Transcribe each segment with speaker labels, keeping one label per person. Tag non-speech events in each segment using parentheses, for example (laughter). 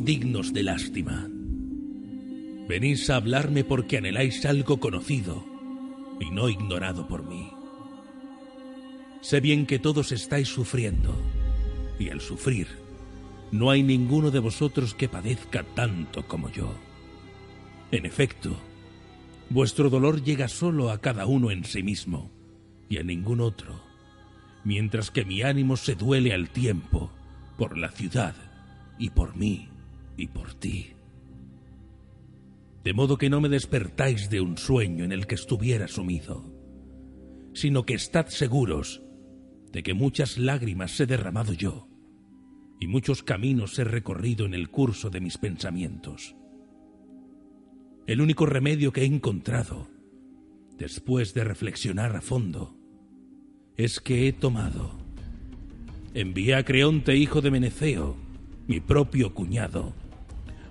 Speaker 1: dignos de lástima. Venís a hablarme porque anheláis algo conocido y no ignorado por mí. Sé bien que todos estáis sufriendo, y al sufrir, no hay ninguno de vosotros que padezca tanto como yo. En efecto, vuestro dolor llega solo a cada uno en sí mismo, y a ningún otro, mientras que mi ánimo se duele al tiempo, por la ciudad, y por mí, y por ti. De modo que no me despertáis de un sueño en el que estuviera sumido, sino que estad seguros de que muchas lágrimas he derramado yo y muchos caminos he recorrido en el curso de mis pensamientos. El único remedio que he encontrado, después de reflexionar a fondo, es que he tomado. Envié a Creonte, hijo de Meneceo, mi propio cuñado,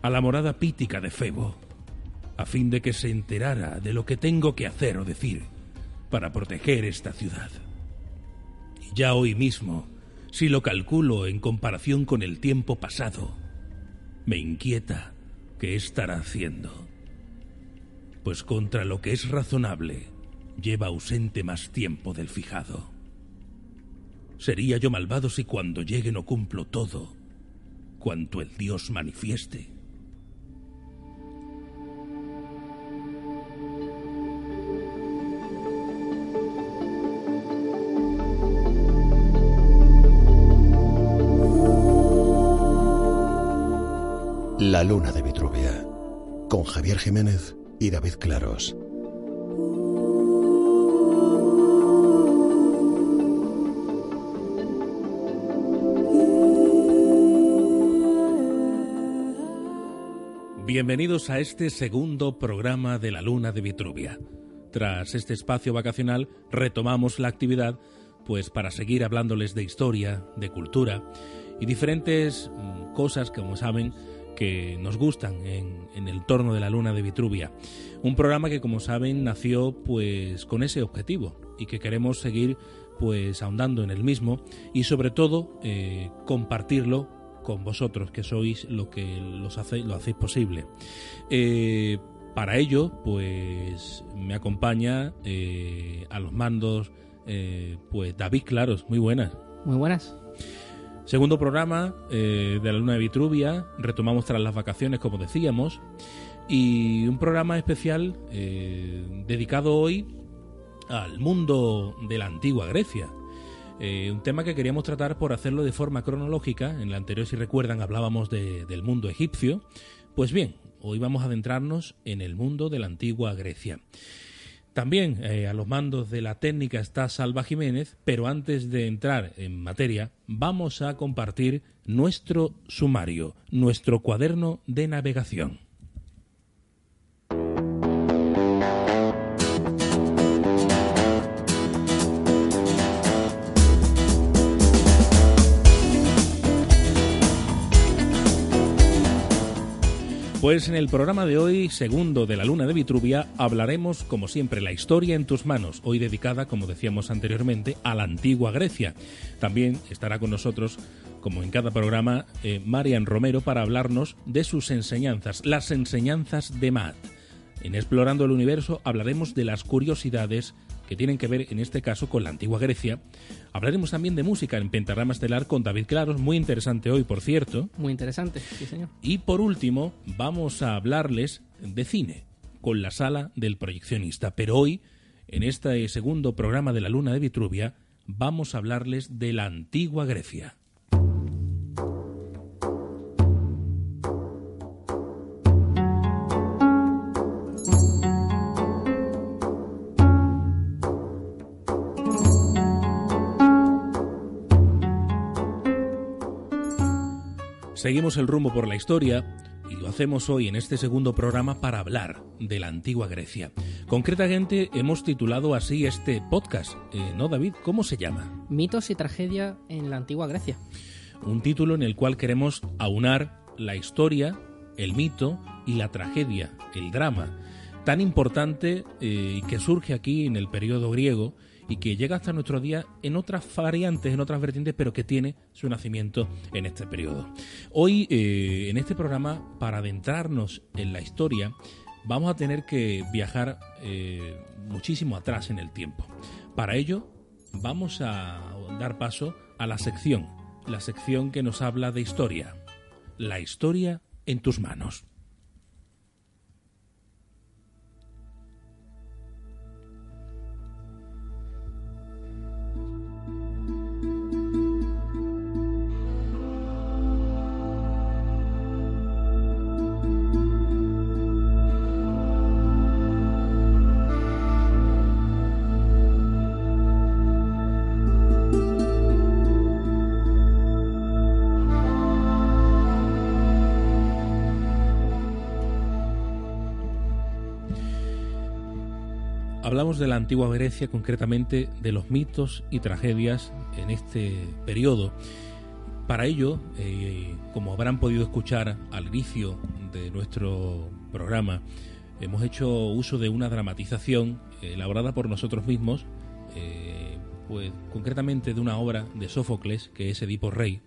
Speaker 1: a la morada pítica de Febo, a fin de que se enterara de lo que tengo que hacer o decir para proteger esta ciudad. Y ya hoy mismo, si lo calculo en comparación con el tiempo pasado, me inquieta qué estará haciendo. Pues contra lo que es razonable, lleva ausente más tiempo del fijado. Sería yo malvado si cuando llegue no cumplo todo cuanto el Dios manifieste.
Speaker 2: La luna de Vitruvia, con Javier Jiménez y David Claros.
Speaker 1: Bienvenidos a este segundo programa de la Luna de Vitruvia. Tras este espacio vacacional retomamos la actividad pues para seguir hablándoles de historia, de cultura y diferentes mm, cosas como saben que nos gustan en, en, el torno de la luna de Vitruvia. Un programa que como saben nació pues con ese objetivo y que queremos seguir pues ahondando en el mismo y sobre todo eh, compartirlo con vosotros que sois lo que los hace, lo hacéis posible. Eh, para ello pues me acompaña eh, a los mandos pues David Claros, muy buenas.
Speaker 3: Muy buenas.
Speaker 1: Segundo programa eh, de la Luna de Vitruvia, retomamos tras las vacaciones, como decíamos, y un programa especial eh, dedicado hoy al mundo de la antigua Grecia. Eh, un tema que queríamos tratar por hacerlo de forma cronológica. En la anterior, si recuerdan, hablábamos de, del mundo egipcio. Pues bien, hoy vamos a adentrarnos en el mundo de la antigua Grecia. También eh, a los mandos de la técnica está Salva Jiménez, pero antes de entrar en materia, vamos a compartir nuestro sumario, nuestro cuaderno de navegación. Pues en el programa de hoy, segundo de la Luna de Vitruvia, hablaremos, como siempre, la historia en tus manos, hoy dedicada, como decíamos anteriormente, a la antigua Grecia. También estará con nosotros, como en cada programa, eh, Marian Romero para hablarnos de sus enseñanzas, las enseñanzas de Maat. En Explorando el Universo hablaremos de las curiosidades que tienen que ver en este caso con la antigua Grecia. Hablaremos también de música en Pentagrama Estelar con David Claros, muy interesante hoy, por cierto.
Speaker 3: Muy interesante, sí, señor.
Speaker 1: Y por último, vamos a hablarles de cine con la sala del proyeccionista. Pero hoy, en este segundo programa de la Luna de Vitruvia, vamos a hablarles de la antigua Grecia. Seguimos el rumbo por la historia y lo hacemos hoy en este segundo programa para hablar de la antigua Grecia. Concretamente hemos titulado así este podcast, eh, ¿no David? ¿Cómo se llama?
Speaker 3: Mitos y tragedia en la antigua Grecia.
Speaker 1: Un título en el cual queremos aunar la historia, el mito y la tragedia, el drama, tan importante eh, que surge aquí en el periodo griego y que llega hasta nuestro día en otras variantes, en otras vertientes, pero que tiene su nacimiento en este periodo. Hoy, eh, en este programa, para adentrarnos en la historia, vamos a tener que viajar eh, muchísimo atrás en el tiempo. Para ello, vamos a dar paso a la sección, la sección que nos habla de historia. La historia en tus manos. Hablamos de la antigua Grecia, concretamente de los mitos y tragedias en este periodo. Para ello, eh, como habrán podido escuchar al inicio de nuestro programa, hemos hecho uso de una dramatización elaborada por nosotros mismos, eh, pues concretamente de una obra de Sófocles, que es Edipo Rey,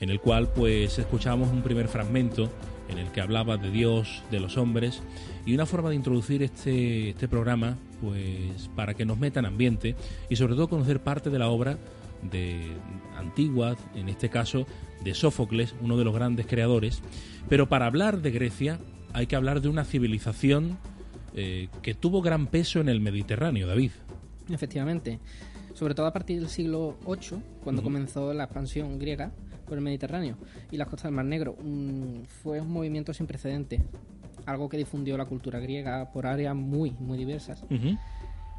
Speaker 1: en el cual pues escuchamos un primer fragmento en el que hablaba de Dios, de los hombres, y una forma de introducir este, este programa, pues para que nos metan ambiente y sobre todo conocer parte de la obra de antigua, en este caso de Sófocles, uno de los grandes creadores. Pero para hablar de Grecia hay que hablar de una civilización eh, que tuvo gran peso en el Mediterráneo, David.
Speaker 3: Efectivamente, sobre todo a partir del siglo VIII, cuando comenzó la expansión griega por el Mediterráneo y las costas del Mar Negro. fue un movimiento sin precedentes algo que difundió la cultura griega por áreas muy, muy diversas.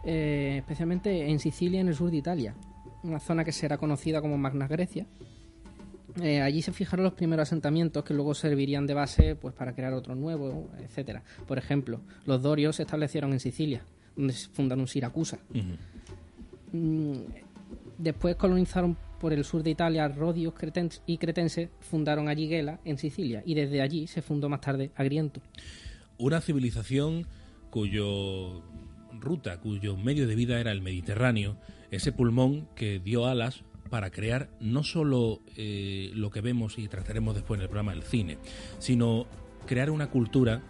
Speaker 3: Eh, especialmente en Sicilia, en el sur de Italia, una zona que será conocida como Magna Grecia. Eh, allí se fijaron los primeros asentamientos que luego servirían de base pues, para crear otros nuevos, etcétera. Por ejemplo, los dorios se establecieron en Sicilia, donde se fundaron Siracusa. Mm, después colonizaron por el sur de Italia, Rodios y cretenses fundaron allí Gela, en Sicilia, y desde allí se fundó más tarde Agriento.
Speaker 1: Una civilización cuyo ruta, cuyo medio de vida era el Mediterráneo, ese pulmón que dio alas para crear no solo eh, lo que vemos y trataremos después en el programa del cine, sino crear una cultura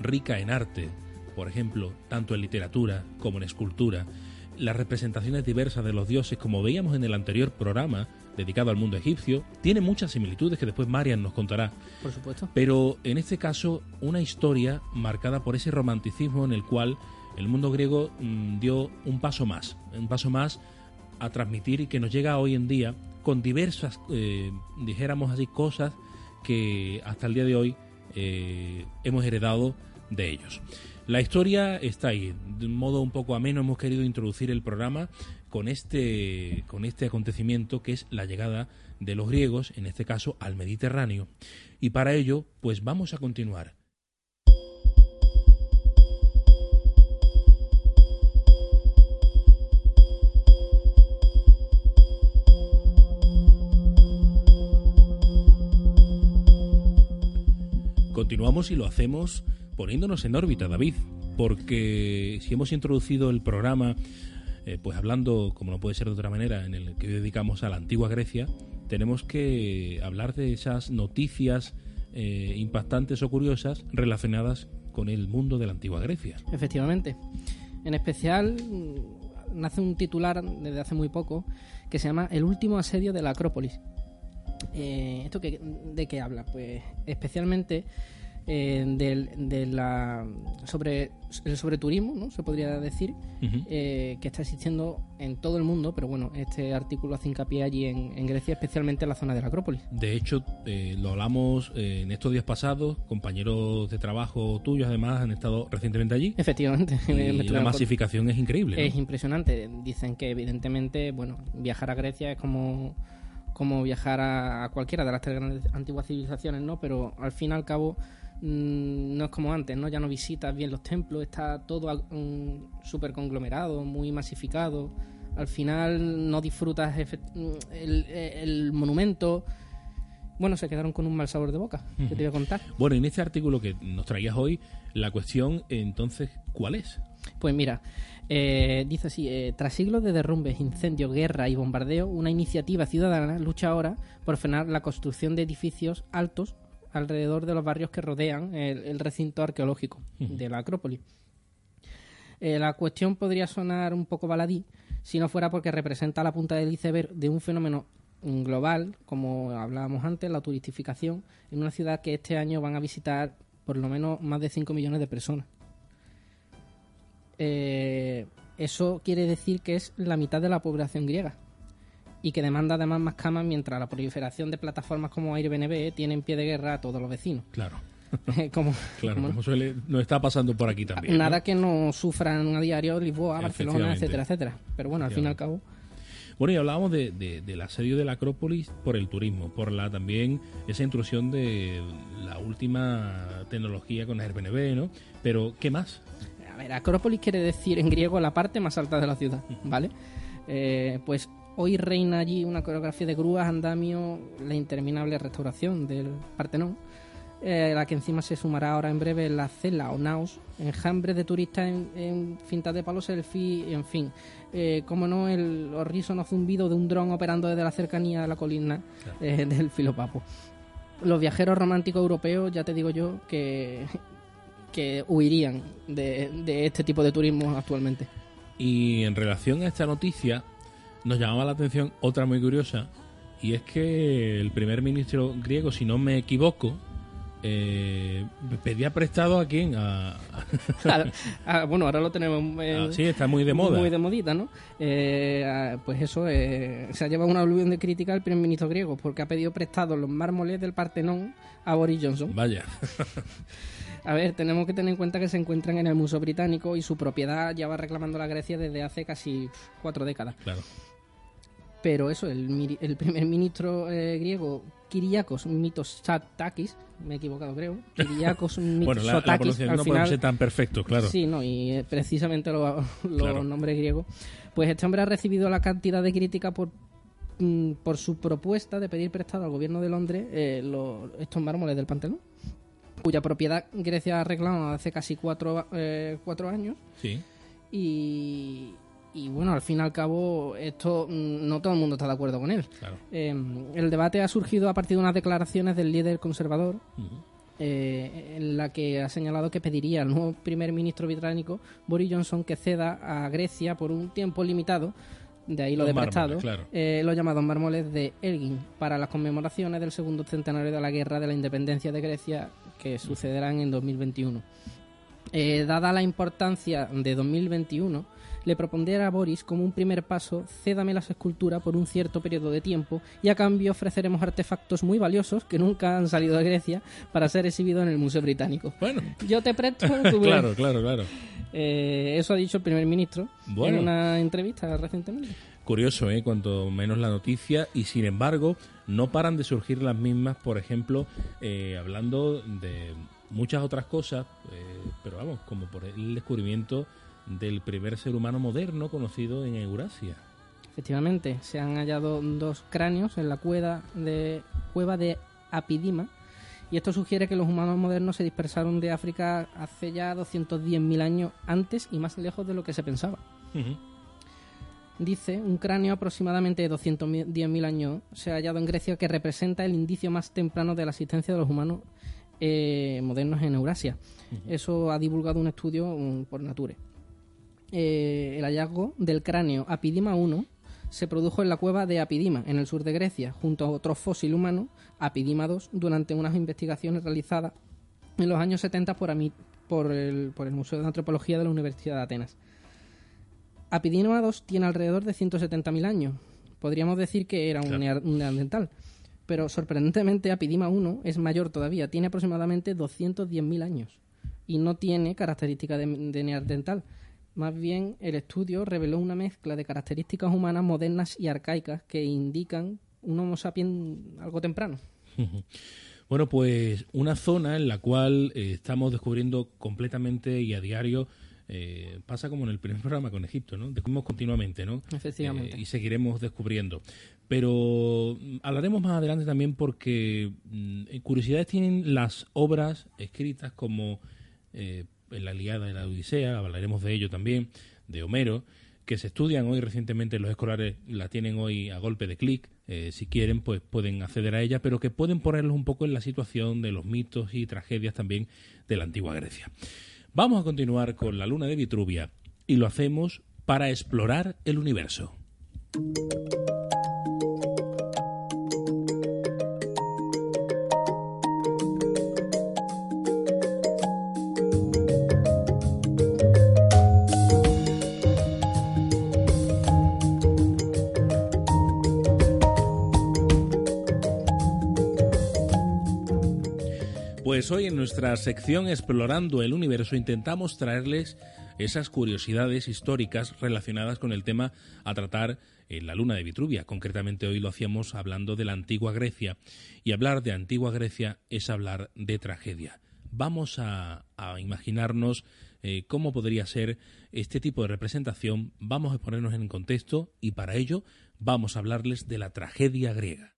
Speaker 1: rica en arte, por ejemplo, tanto en literatura como en escultura, las representaciones diversas de los dioses, como veíamos en el anterior programa dedicado al mundo egipcio, tiene muchas similitudes que después Marian nos contará.
Speaker 3: Por supuesto.
Speaker 1: Pero en este caso, una historia marcada por ese romanticismo en el cual el mundo griego mm, dio un paso más, un paso más a transmitir y que nos llega hoy en día con diversas, eh, dijéramos así, cosas que hasta el día de hoy eh, hemos heredado de ellos. La historia está ahí. De un modo un poco ameno hemos querido introducir el programa con este, con este acontecimiento que es la llegada de los griegos, en este caso al Mediterráneo. Y para ello, pues vamos a continuar. Continuamos y lo hacemos poniéndonos en órbita, David, porque si hemos introducido el programa, eh, pues hablando, como no puede ser de otra manera, en el que dedicamos a la antigua Grecia, tenemos que hablar de esas noticias eh, impactantes o curiosas relacionadas con el mundo de la antigua Grecia.
Speaker 3: Efectivamente. En especial, mm, nace un titular desde hace muy poco que se llama El último asedio de la Acrópolis. Eh, ¿Esto de qué habla? Pues especialmente eh, de, la sobre el sobreturismo, ¿no? Se podría decir, eh, que está existiendo en todo el mundo, pero bueno, este artículo hace hincapié allí en, Grecia, especialmente en la zona de la Acrópolis.
Speaker 1: De hecho, eh, lo hablamos en estos días pasados, compañeros de trabajo tuyos además han estado recientemente allí.
Speaker 3: Efectivamente. (laughs)
Speaker 1: Y la masificación es increíble.
Speaker 3: Es impresionante. Dicen que evidentemente, bueno, viajar a Grecia es como como viajar a, a cualquiera de las tres grandes antiguas civilizaciones, ¿no? Pero al fin y al cabo Mm, no es como antes, ¿no? Ya no visitas bien los templos, está todo mm, súper conglomerado, muy masificado. Al final no disfrutas mm, el, monumento bueno, se quedaron con un mal sabor de boca, que te voy a contar.
Speaker 1: Bueno, en este artículo que nos traías hoy, la cuestión entonces, ¿cuál es?
Speaker 3: Pues mira, eh, dice así, eh, tras siglos de derrumbes, incendios, guerra y bombardeo, una iniciativa ciudadana lucha ahora por frenar la construcción de edificios altos alrededor de los barrios que rodean el, recinto arqueológico de la Acrópolis. Eh, la cuestión podría sonar un poco baladí si no fuera porque representa la punta del iceberg de un fenómeno global, como hablábamos antes, la turistificación, en una ciudad que este año van a visitar por lo menos más de 5 millones de personas. Eh, eso quiere decir que es la mitad de la población griega y que demanda además más camas mientras la proliferación de plataformas como Airbnb tiene en pie de guerra a todos los vecinos.
Speaker 1: Claro. (laughs)
Speaker 3: como,
Speaker 1: claro, como, suele, nos está pasando por aquí también.
Speaker 3: Nada que no sufran a diario Lisboa, Barcelona, etcétera, etcétera. Pero bueno, al fin y al cabo.
Speaker 1: Bueno, y hablábamos de, del asedio de la Acrópolis por el turismo, por la también esa intrusión de la última tecnología con Airbnb, ¿no? Pero, ¿qué más?
Speaker 3: A ver, Acrópolis quiere decir en griego la parte más alta de la ciudad, ¿vale? Eh, pues hoy reina allí una coreografía de grúas, andamio, la interminable restauración del Partenón eh, la que encima se sumará ahora en breve la Cela o Naos, enjambre de turistas en, en fintas de palos selfie, en fin. Eh, como no, el horrísono zumbido de un dron operando desde la cercanía de la colina eh, del Filopapo. Los viajeros románticos europeos, ya te digo yo, que, que huirían de, de este tipo de turismo actualmente.
Speaker 1: Y en relación a esta noticia, nos llamaba la atención otra muy curiosa, y es que el primer ministro griego, si no me equivoco, eh, pedía prestado a quién a... (laughs)
Speaker 3: bueno ahora lo tenemos
Speaker 1: eh, ah, sí está muy de moda.
Speaker 3: muy de modita no eh, pues eso eh, se ha llevado una aluvión de crítica al primer ministro griego porque ha pedido prestado los mármoles del Partenón a Boris Johnson.
Speaker 1: Vaya. (laughs)
Speaker 3: A ver tenemos que tener en cuenta que se encuentran en el Museo Británico y su propiedad ya va reclamando la Grecia desde hace casi cuatro décadas.
Speaker 1: Claro
Speaker 3: pero eso, el, el primer ministro griego, Kyriakos Mitsotakis, me he equivocado creo, Kiriakos (laughs)
Speaker 1: bueno, la, la no puede ser tan perfecto, claro.
Speaker 3: Sí, no, y eh, precisamente (laughs) los nombres griegos. Pues este hombre ha recibido la cantidad de crítica por mm, por su propuesta de pedir prestado al gobierno de Londres eh, estos mármoles del Pantelón, cuya propiedad Grecia ha reclamado hace casi cuatro, eh, cuatro años.
Speaker 1: Sí.
Speaker 3: Y, y bueno, al fin y al cabo, esto mm, no todo el mundo está de acuerdo con él. Em, el debate ha surgido a partir de unas declaraciones del líder conservador, eh, en la que ha señalado que pediría al nuevo primer ministro británico, Boris Johnson, que ceda a Grecia por un tiempo limitado, de ahí lo de prestado, eh, los llamados mármoles de Elgin, para las conmemoraciones del segundo centenario de la Guerra de la Independencia de Grecia, que sucederán en 2021. Eh, dada la importancia de 2021, le propondré a Boris como un primer paso, cédame las esculturas por un cierto periodo de tiempo y a cambio ofreceremos artefactos muy valiosos que nunca han salido de Grecia para ser exhibidos en el Museo Británico.
Speaker 1: Bueno.
Speaker 3: Yo te presto... (laughs)
Speaker 1: claro, claro, claro.
Speaker 3: Eh, eso ha dicho el primer ministro en una entrevista recientemente.
Speaker 1: Curioso, ¿eh? Cuanto menos la noticia y sin embargo no paran de surgir las mismas, por ejemplo, eh, hablando de muchas otras cosas, eh, pero vamos, como por el descubrimiento del primer ser humano moderno conocido en Eurasia.
Speaker 3: Efectivamente, se han hallado dos cráneos en la cueva de, cueva de Apidima y esto sugiere que los humanos modernos se dispersaron de África hace ya 210.000 años antes y más lejos de lo que se pensaba. Dice, un cráneo aproximadamente de 210.000 años se ha hallado en Grecia que representa el indicio más temprano de la existencia de los humanos eh, modernos en Eurasia. Eso ha divulgado un estudio por Nature. Eh, el hallazgo del cráneo Apidima 1 se produjo en la cueva de Apidima, en el sur de Grecia, junto a otro fósil humano, Apidima 2, durante unas investigaciones realizadas en los años 70 por, por, el, por el Museo de Antropología de la Universidad de Atenas. Apidima 2 tiene alrededor de 170.000 años. Podríamos decir que era un, neandertal. Pero sorprendentemente Apidima 1 es mayor todavía, tiene aproximadamente 210.000 años y no tiene características de, de neandertal más bien, el estudio reveló una mezcla de características humanas modernas y arcaicas que indican un Homo sapiens algo temprano. (laughs)
Speaker 1: Bueno, pues una zona en la cual eh, estamos descubriendo completamente y a diario Eh, pasa como en el primer (laughs) programa con Egipto, ¿no? Descubrimos continuamente, ¿no?
Speaker 3: Efectivamente.
Speaker 1: Eh, y seguiremos descubriendo. Pero mm, hablaremos más adelante también porque mm, curiosidades tienen las obras escritas como eh, en la Iliada y la Odisea, hablaremos de ello también, de Homero, que se estudian hoy recientemente los escolares, la tienen hoy a golpe de clic, si quieren pues pueden acceder a ella, pero que pueden ponerlos un poco en la situación de los mitos y tragedias también de la antigua Grecia. Vamos a continuar con la luna de Vitruvia y lo hacemos para explorar el universo. Pues hoy en nuestra sección Explorando el Universo intentamos traerles esas curiosidades históricas relacionadas con el tema a tratar en la luna de Vitruvia. Concretamente hoy lo hacíamos hablando de la antigua Grecia y hablar de antigua Grecia es hablar de tragedia. Vamos a, imaginarnos eh, cómo podría ser este tipo de representación, vamos a ponernos en contexto y para ello vamos a hablarles de la tragedia griega.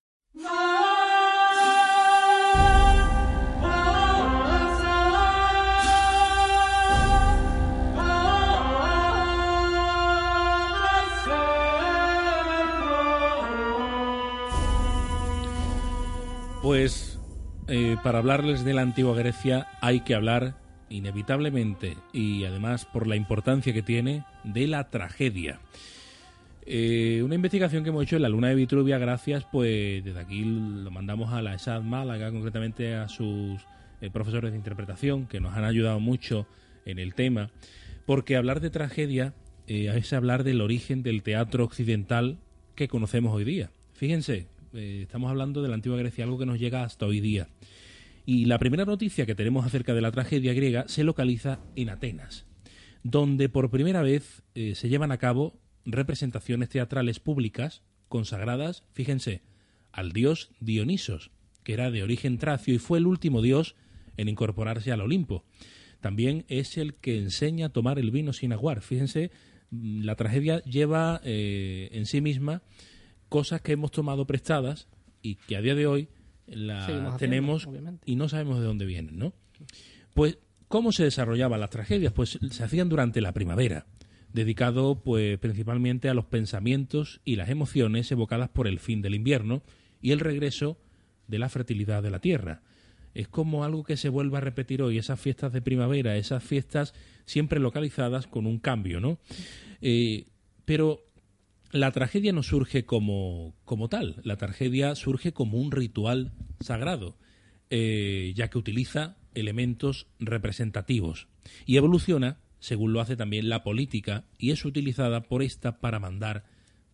Speaker 1: Pues eh, para hablarles de la antigua Grecia hay que hablar inevitablemente y además por la importancia que tiene de la tragedia. Eh, una investigación que hemos hecho en la luna de Vitruvia, gracias, pues desde aquí lo mandamos a la ESAD Málaga, concretamente a sus eh, profesores de interpretación, que nos han ayudado mucho en el tema, porque hablar de tragedia es hablar del origen del teatro occidental que conocemos hoy día. Fíjense, eh, estamos hablando de la antigua Grecia, algo que nos llega hasta hoy día. Y la primera noticia que tenemos acerca de la tragedia griega se localiza en Atenas, donde por primera vez eh, se llevan a cabo representaciones teatrales públicas consagradas, fíjense, al dios Dionisos, que era de origen tracio y fue el último dios en incorporarse al Olimpo. También es el que enseña a tomar el vino sin aguar. Fíjense, mm, la tragedia lleva eh, en sí misma cosas que hemos tomado prestadas y que a día de hoy las tenemos y no sabemos de dónde vienen, ¿no? Pues, ¿cómo se desarrollaban las tragedias? Pues se hacían durante la primavera, dedicado pues principalmente a los pensamientos y las emociones evocadas por el fin del invierno y el regreso de la fertilidad de la tierra. Es como algo que se vuelve a repetir hoy, esas fiestas de primavera, esas fiestas siempre localizadas con un cambio, ¿no? Eh, pero la tragedia no surge como, como tal, la tragedia surge como un ritual sagrado, eh, ya que utiliza elementos representativos y evoluciona según lo hace también la política y es utilizada por esta para mandar,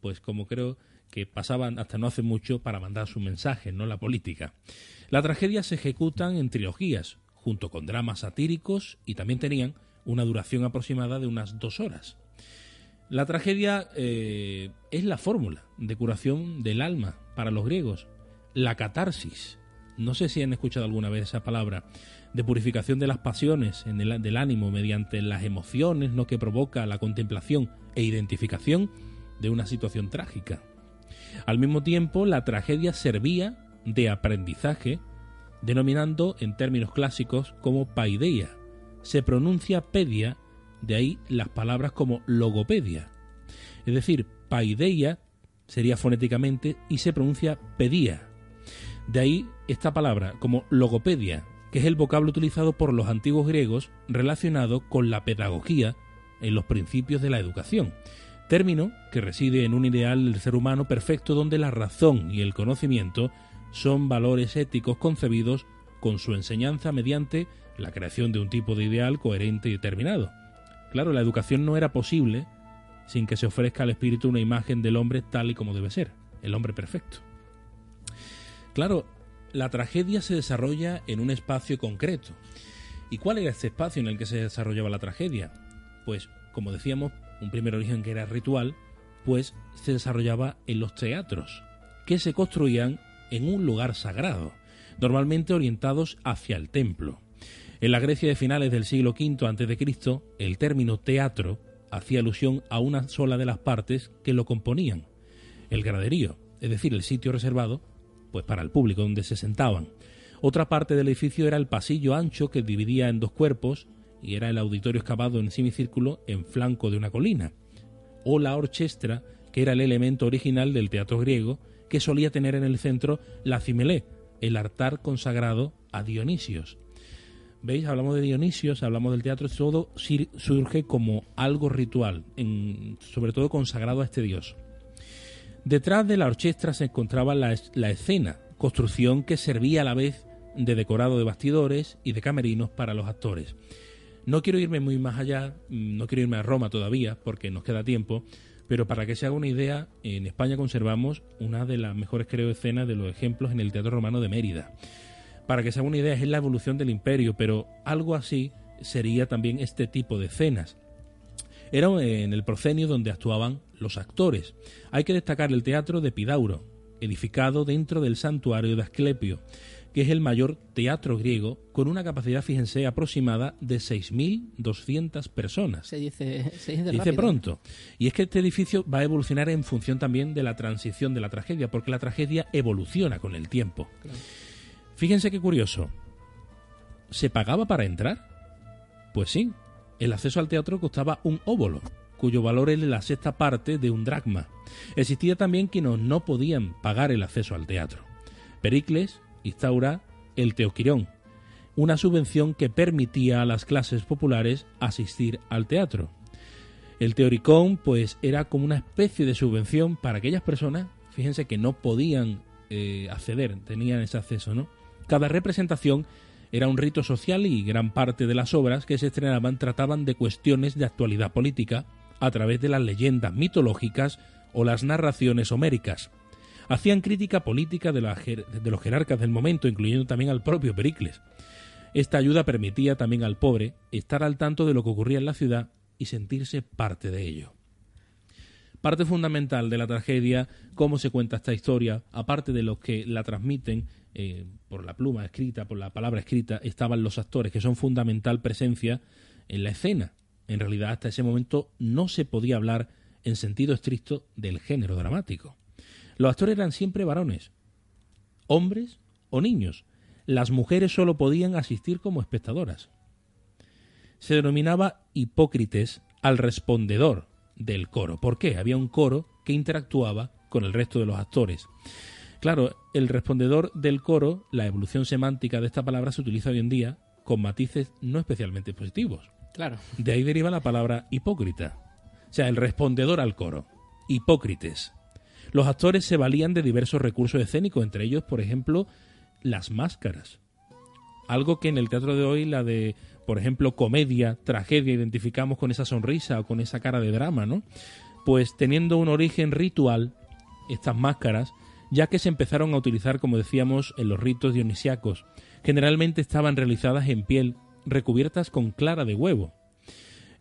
Speaker 1: pues como creo que pasaban hasta no hace mucho para mandar su mensaje, no la política. La tragedia se ejecutan en trilogías, junto con dramas satíricos y también tenían una duración aproximada de unas dos horas. La tragedia eh, es la fórmula de curación del alma para los griegos. La catarsis, no sé si han escuchado alguna vez esa palabra, de purificación de las pasiones en el, del ánimo mediante las emociones ¿no? que provoca la contemplación e identificación de una situación trágica. Al mismo tiempo, la tragedia servía de aprendizaje, denominando en términos clásicos como paideia. Se pronuncia pedia de ahí las palabras como logopedia. Es decir, paideia sería fonéticamente y se pronuncia pedía. De ahí esta palabra como logopedia, que es el vocablo utilizado por los antiguos griegos relacionado con la pedagogía en los principios de la educación, término que reside en un ideal del ser humano perfecto donde la razón y el conocimiento son valores éticos concebidos con su enseñanza mediante la creación de un tipo de ideal coherente y determinado. Claro, la educación no era posible sin que se ofrezca al espíritu una imagen del hombre tal y como debe ser, el hombre perfecto. Claro, la tragedia se desarrolla en un espacio concreto. ¿Y cuál era este espacio en el que se desarrollaba la tragedia? Pues, como decíamos, un primer origen que era ritual, pues se desarrollaba en los teatros, que se construían en un lugar sagrado, normalmente orientados hacia el templo. En la Grecia de finales del siglo V a.C., el término teatro hacía alusión a una sola de las partes que lo componían, el graderío, es decir, el sitio reservado pues para el público donde se sentaban. Otra parte del edificio era el pasillo ancho que dividía en dos cuerpos y era el auditorio excavado en semicírculo en flanco de una colina, o la orchestra, que era el elemento original del teatro griego, que solía tener en el centro la cimelé, el altar consagrado a Dionisios. ¿Veis? Hablamos de Dionisios, hablamos del teatro, todo surge como algo ritual, sobre todo consagrado a este dios. Detrás de la orchestra se encontraba la, la escena, construcción que servía a la vez de decorado de bastidores y de camerinos para los actores. No quiero irme muy más allá, mm, no quiero irme a Roma todavía porque nos queda tiempo, pero para que se haga una idea, en España conservamos una de las mejores, creo, escenas de los ejemplos en el Teatro Romano de Mérida. Para que se haga una idea, es la evolución del imperio, pero algo así sería también este tipo de escenas. Era en el procenio donde actuaban los actores. Hay que destacar el teatro de Pidauro, edificado dentro del santuario de Asclepio, que es el mayor teatro griego con una capacidad, fíjense, aproximada de 6.200 personas.
Speaker 3: Se dice, se
Speaker 1: dice, pronto. Y es que este edificio va a evolucionar en función también de la transición de la tragedia, porque la tragedia evoluciona con el tiempo. Fíjense qué curioso. ¿Se pagaba para entrar? Pues sí, el acceso al teatro costaba un óbolo, cuyo valor es la sexta parte de un dracma. Existía también quienes no podían pagar el acceso al teatro. Pericles, instaura el Teoquirón, una subvención que permitía a las clases populares asistir al teatro. El Teoricón, pues, era como una especie de subvención para aquellas personas, fíjense que no podían eh, acceder, tenían ese acceso, ¿no? Cada representación era un rito social y gran parte de las obras que se estrenaban trataban de cuestiones de actualidad política a través de las leyendas mitológicas o las narraciones homéricas hacían crítica política de, los jerarcas del momento, incluyendo también al propio Pericles. Esta ayuda permitía también al pobre estar al tanto de lo que ocurría en la ciudad y sentirse parte de ello. Parte fundamental de la tragedia, cómo se cuenta esta historia, aparte de los que la transmiten eh, por la pluma escrita, por la palabra escrita, estaban los actores, que son fundamental presencia en la escena. En realidad, hasta ese momento no se podía hablar en sentido estricto del género dramático. Los actores eran siempre varones, hombres o niños. Las mujeres solo podían asistir como espectadoras. Se denominaba hipócrites al respondedor del coro. ¿Por qué? Había un coro que interactuaba con el resto de los actores. Claro, el respondedor del coro, la evolución semántica de esta palabra se utiliza hoy en día con matices no especialmente positivos.
Speaker 3: Claro.
Speaker 1: De ahí deriva la palabra hipócrita. O sea, el respondedor al coro. Hipócrites. Los actores se valían de diversos recursos escénicos, entre ellos, por ejemplo, las máscaras. Algo que en el teatro de hoy, la de, por ejemplo, comedia, tragedia, identificamos con esa sonrisa o con esa cara de drama, ¿no? Pues teniendo un origen ritual, estas máscaras, ya que se empezaron a utilizar, como decíamos, en los ritos dionisíacos, generalmente estaban realizadas en piel, recubiertas con clara de huevo.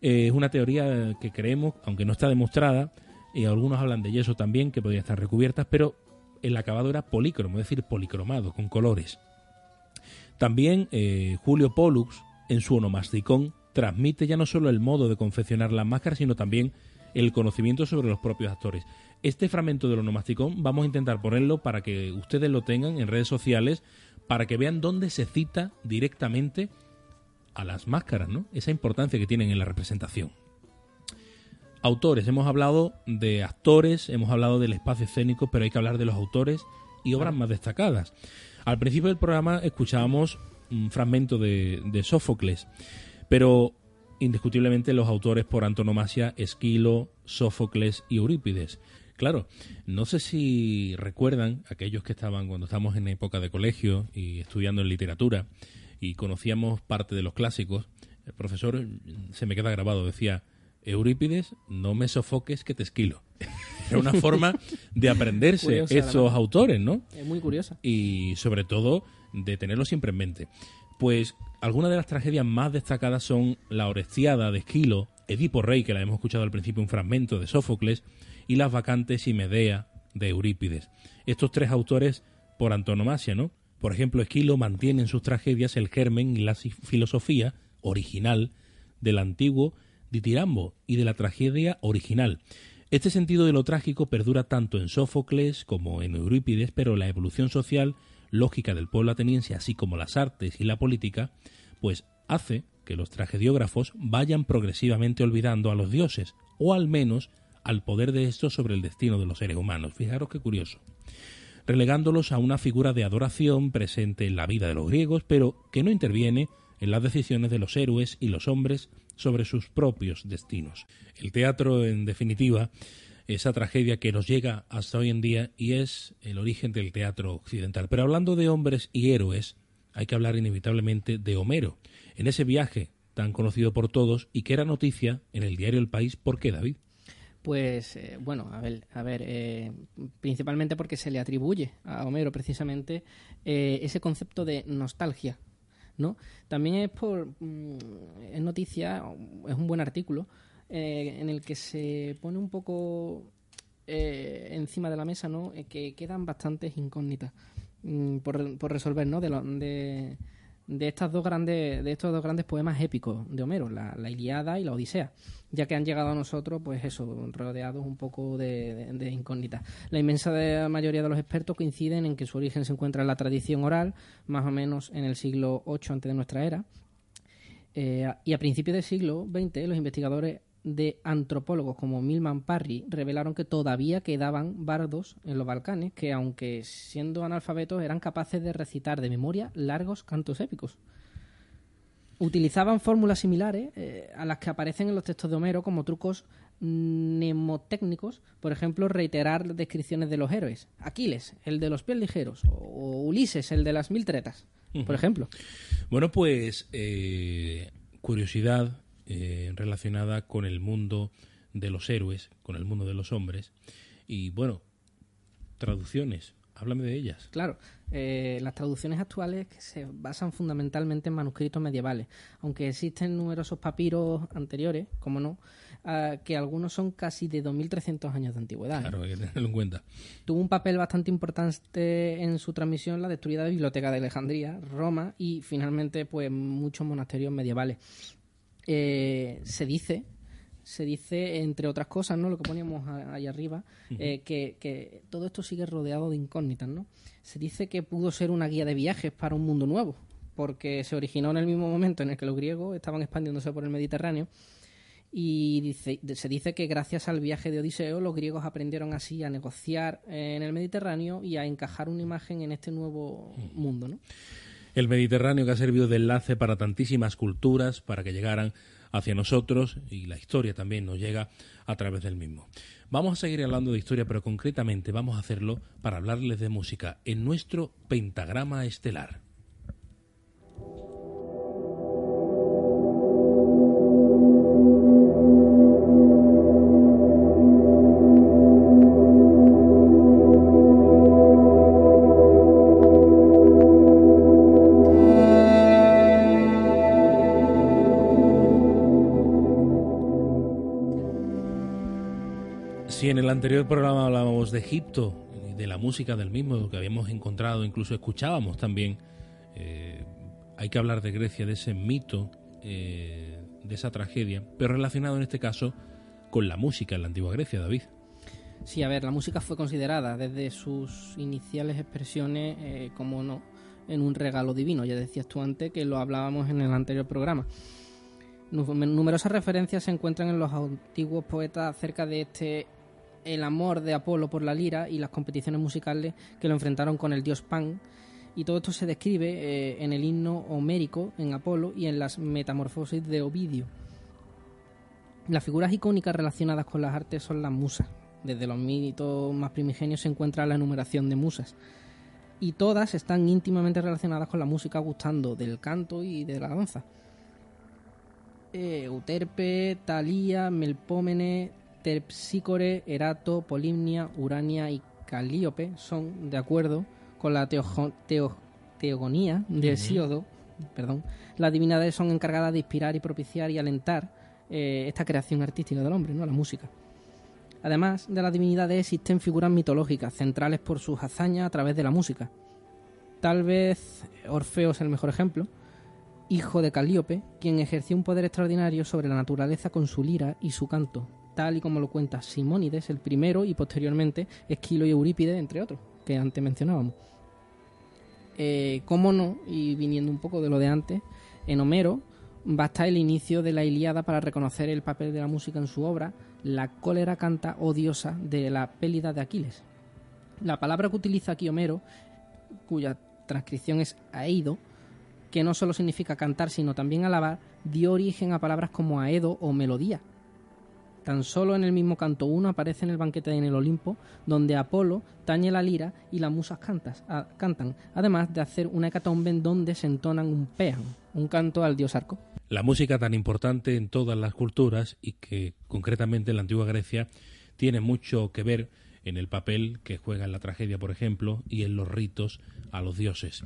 Speaker 1: Eh, es una teoría que creemos, aunque no está demostrada, y algunos hablan de yeso también, que podían estar recubiertas, pero el acabado era polícromo, es decir, policromado, con colores. También eh, Julio Pollux, en su onomasticón, transmite ya no solo el modo de confeccionar las máscaras, sino también el conocimiento sobre los propios actores. Este fragmento del onomasticón vamos a intentar ponerlo para que ustedes lo tengan en redes sociales, para que vean dónde se cita directamente a las máscaras, ¿no? Esa importancia que tienen en la representación. Autores, hemos hablado de actores, hemos hablado del espacio escénico, pero hay que hablar de los autores y obras más destacadas. Al principio del programa escuchábamos un fragmento de, Sófocles, pero indiscutiblemente los autores por antonomasia Esquilo, Sófocles y Eurípides. Claro, no sé si recuerdan aquellos que estaban cuando estábamos en época de colegio y estudiando en literatura y conocíamos parte de los clásicos, el profesor se me queda grabado, decía, Eurípides, no me sofoques que te esquilo. (laughs) Era una forma de aprenderse esos autores, ¿no?
Speaker 3: Es muy curiosa.
Speaker 1: Y sobre todo de tenerlo siempre en mente. Pues algunas de las tragedias más destacadas son La Orestiada de Esquilo, Edipo Rey, que la hemos escuchado al principio, un fragmento de Sófocles, y Las Vacantes y Medea de Eurípides. Estos tres autores, por antonomasia, ¿no? Por ejemplo, Esquilo mantiene en sus tragedias el germen y la filosofía original del antiguo ditirambo y de la tragedia original. Este sentido de lo trágico perdura tanto en Sófocles como en Eurípides, pero la evolución social, lógica del pueblo ateniense, así como las artes y la política, pues hace que los tragediógrafos vayan progresivamente olvidando a los dioses, o al menos al poder de estos sobre el destino de los seres humanos. Fijaros qué curioso. Relegándolos a una figura de adoración presente en la vida de los griegos, pero que no interviene en las decisiones de los héroes y los hombres sobre sus propios destinos. El teatro, en definitiva, esa tragedia que nos llega hasta hoy en día y es el origen del teatro occidental. Pero hablando de hombres y héroes, hay que hablar inevitablemente de Homero, en ese viaje tan conocido por todos y que era noticia en el diario El País. ¿Por qué, David?
Speaker 3: Pues eh, bueno, a ver, a ver eh, principalmente porque se le atribuye a Homero precisamente eh, ese concepto de nostalgia, ¿no? También es por mm, es noticia, es un buen artículo en el que se pone un poco encima de la mesa, ¿no? que quedan bastantes incógnitas mm, por, por, resolver, ¿no? De, de de estas dos grandes de estos dos grandes poemas épicos de Homero, la, Iliada y la Odisea, ya que han llegado a nosotros, pues eso, rodeados un poco de, incógnitas. La inmensa mayoría de los expertos coinciden en que su origen se encuentra en la tradición oral, más o menos en el siglo VIII antes de nuestra era, eh, y a principios del siglo XX los investigadores de antropólogos como Milman Parry revelaron que todavía quedaban bardos en los Balcanes que, aunque siendo analfabetos, eran capaces de recitar de memoria largos cantos épicos. Utilizaban fórmulas similares eh, a las que aparecen en los textos de Homero como trucos mnemotécnicos, por ejemplo, reiterar descripciones de los héroes. Aquiles, el de los pies ligeros, o Ulises, el de las mil tretas, por ejemplo.
Speaker 1: Bueno, pues eh, curiosidad eh, relacionada con el mundo de los héroes, con el mundo de los hombres. Y bueno, traducciones, háblame de ellas.
Speaker 3: Claro, eh, las traducciones actuales se basan fundamentalmente en manuscritos medievales, aunque existen numerosos papiros anteriores, como no, que algunos son casi de 2.300 años de antigüedad.
Speaker 1: Claro, hay que tenerlo en cuenta.
Speaker 3: Tuvo un papel bastante importante en su transmisión la destruida Biblioteca de Alejandría, Roma y finalmente pues muchos monasterios medievales. Eh, se dice, se dice, entre otras cosas, ¿no? Lo que poníamos ahí arriba, eh, que, todo esto sigue rodeado de incógnitas, ¿no? Se dice que pudo ser una guía de viajes para un mundo nuevo, porque se originó en el mismo momento en el que los griegos estaban expandiéndose por el Mediterráneo y dice, se dice que gracias al viaje de Odiseo los griegos aprendieron así a negociar en el Mediterráneo y a encajar una imagen en este nuevo mundo, ¿no?
Speaker 1: El Mediterráneo que ha servido de enlace para tantísimas culturas, para que llegaran hacia nosotros y la historia también nos llega a través del mismo. Vamos a seguir hablando de historia, pero concretamente vamos a hacerlo para hablarles de música en nuestro pentagrama estelar. En el anterior programa hablábamos de Egipto de la música del mismo, que habíamos encontrado, incluso escuchábamos también, eh, hay que hablar de Grecia, de ese mito, eh, de esa tragedia, pero relacionado en este caso con la música en la antigua Grecia, David.
Speaker 3: Sí, a ver, la música fue considerada desde sus iniciales expresiones, eh, como no, en un regalo divino. Ya decías tú antes que lo hablábamos en el anterior programa. Numerosas referencias se encuentran en los antiguos poetas acerca de este el amor de Apolo por la lira y las competiciones musicales que lo enfrentaron con el dios Pan. Y todo esto se describe eh, en el himno homérico en Apolo y en las metamorfosis de Ovidio. Las figuras icónicas relacionadas con las artes son las musas. Desde los mitos más primigenios se encuentra la enumeración de musas. Y todas están íntimamente relacionadas con la música, gustando del canto y de la danza. Eh, Euterpe, Talía, Melpómene, Terpsícore, Erato, Polimnia, Urania y Calíope son, de acuerdo con la teogonía de Hesíodo, perdón, las divinidades son encargadas de inspirar y propiciar y alentar eh, esta creación artística del hombre, ¿no? la música. Además de las divinidades existen figuras mitológicas centrales por sus hazañas a través de la música. Tal vez Orfeo es el mejor ejemplo, hijo de Calíope, quien ejerció un poder extraordinario sobre la naturaleza con su lira y su canto, tal y como lo cuenta Simónides, el primero, y posteriormente Esquilo y Eurípides, entre otros, que antes mencionábamos. Eh, cómo no, y viniendo un poco de lo de antes, en Homero basta el inicio de la Ilíada para reconocer el papel de la música en su obra, la cólera canta odiosa de la pélida de Aquiles. La palabra que utiliza aquí Homero, cuya transcripción es aeido, que no solo significa cantar, sino también alabar, dio origen a palabras como aedo o melodía. Tan solo en el mismo canto uno aparece en el banquete en el Olimpo, donde Apolo tañe la lira y las musas cantan, además de hacer una hecatombe en donde se entonan un pean, un canto al dios Arco.
Speaker 1: La música tan importante en todas las culturas y que concretamente en la antigua Grecia tiene mucho que ver en el papel que juega en la tragedia, por ejemplo, y en los ritos a los dioses.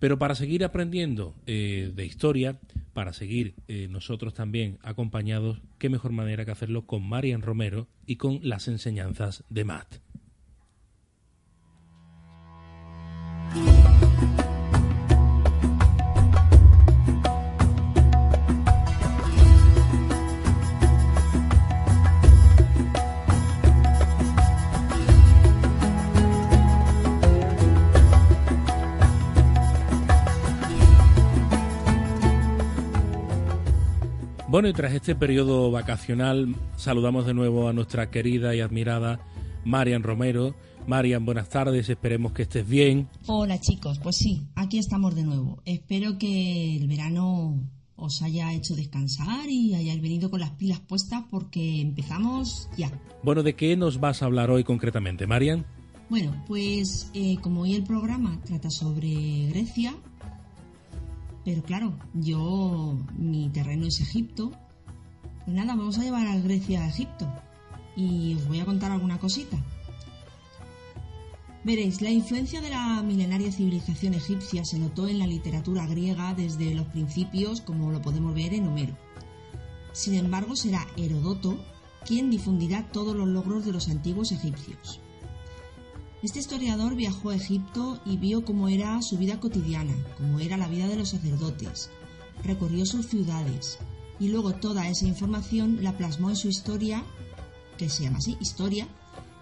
Speaker 1: Pero para seguir aprendiendo eh, de historia, para seguir eh, nosotros también acompañados, qué mejor manera que hacerlo con Marian Romero y con las enseñanzas de Matt. Bueno, y tras este periodo vacacional, saludamos de nuevo a nuestra querida y admirada Marian Romero. Marian, buenas tardes, esperemos que estés bien.
Speaker 4: Hola chicos, pues sí, aquí estamos de nuevo. Espero que el verano os haya hecho descansar y hayáis venido con las pilas puestas porque empezamos ya.
Speaker 1: Bueno, ¿de qué nos vas a hablar hoy concretamente, Marian?
Speaker 4: Bueno, pues eh, como hoy el programa trata sobre Grecia, pero claro, yo, mi terreno es Egipto. Pues nada, vamos a llevar a Grecia a Egipto. Y os voy a contar alguna cosita. Veréis, la influencia de la milenaria civilización egipcia se notó en la literatura griega desde los principios, como lo podemos ver en Homero. Sin embargo, será Herodoto quien difundirá todos los logros de los antiguos egipcios. Este historiador viajó a Egipto y vio cómo era su vida cotidiana, cómo era la vida de los sacerdotes. Recorrió sus ciudades y luego toda esa información la plasmó en su historia, que se llama así, historia,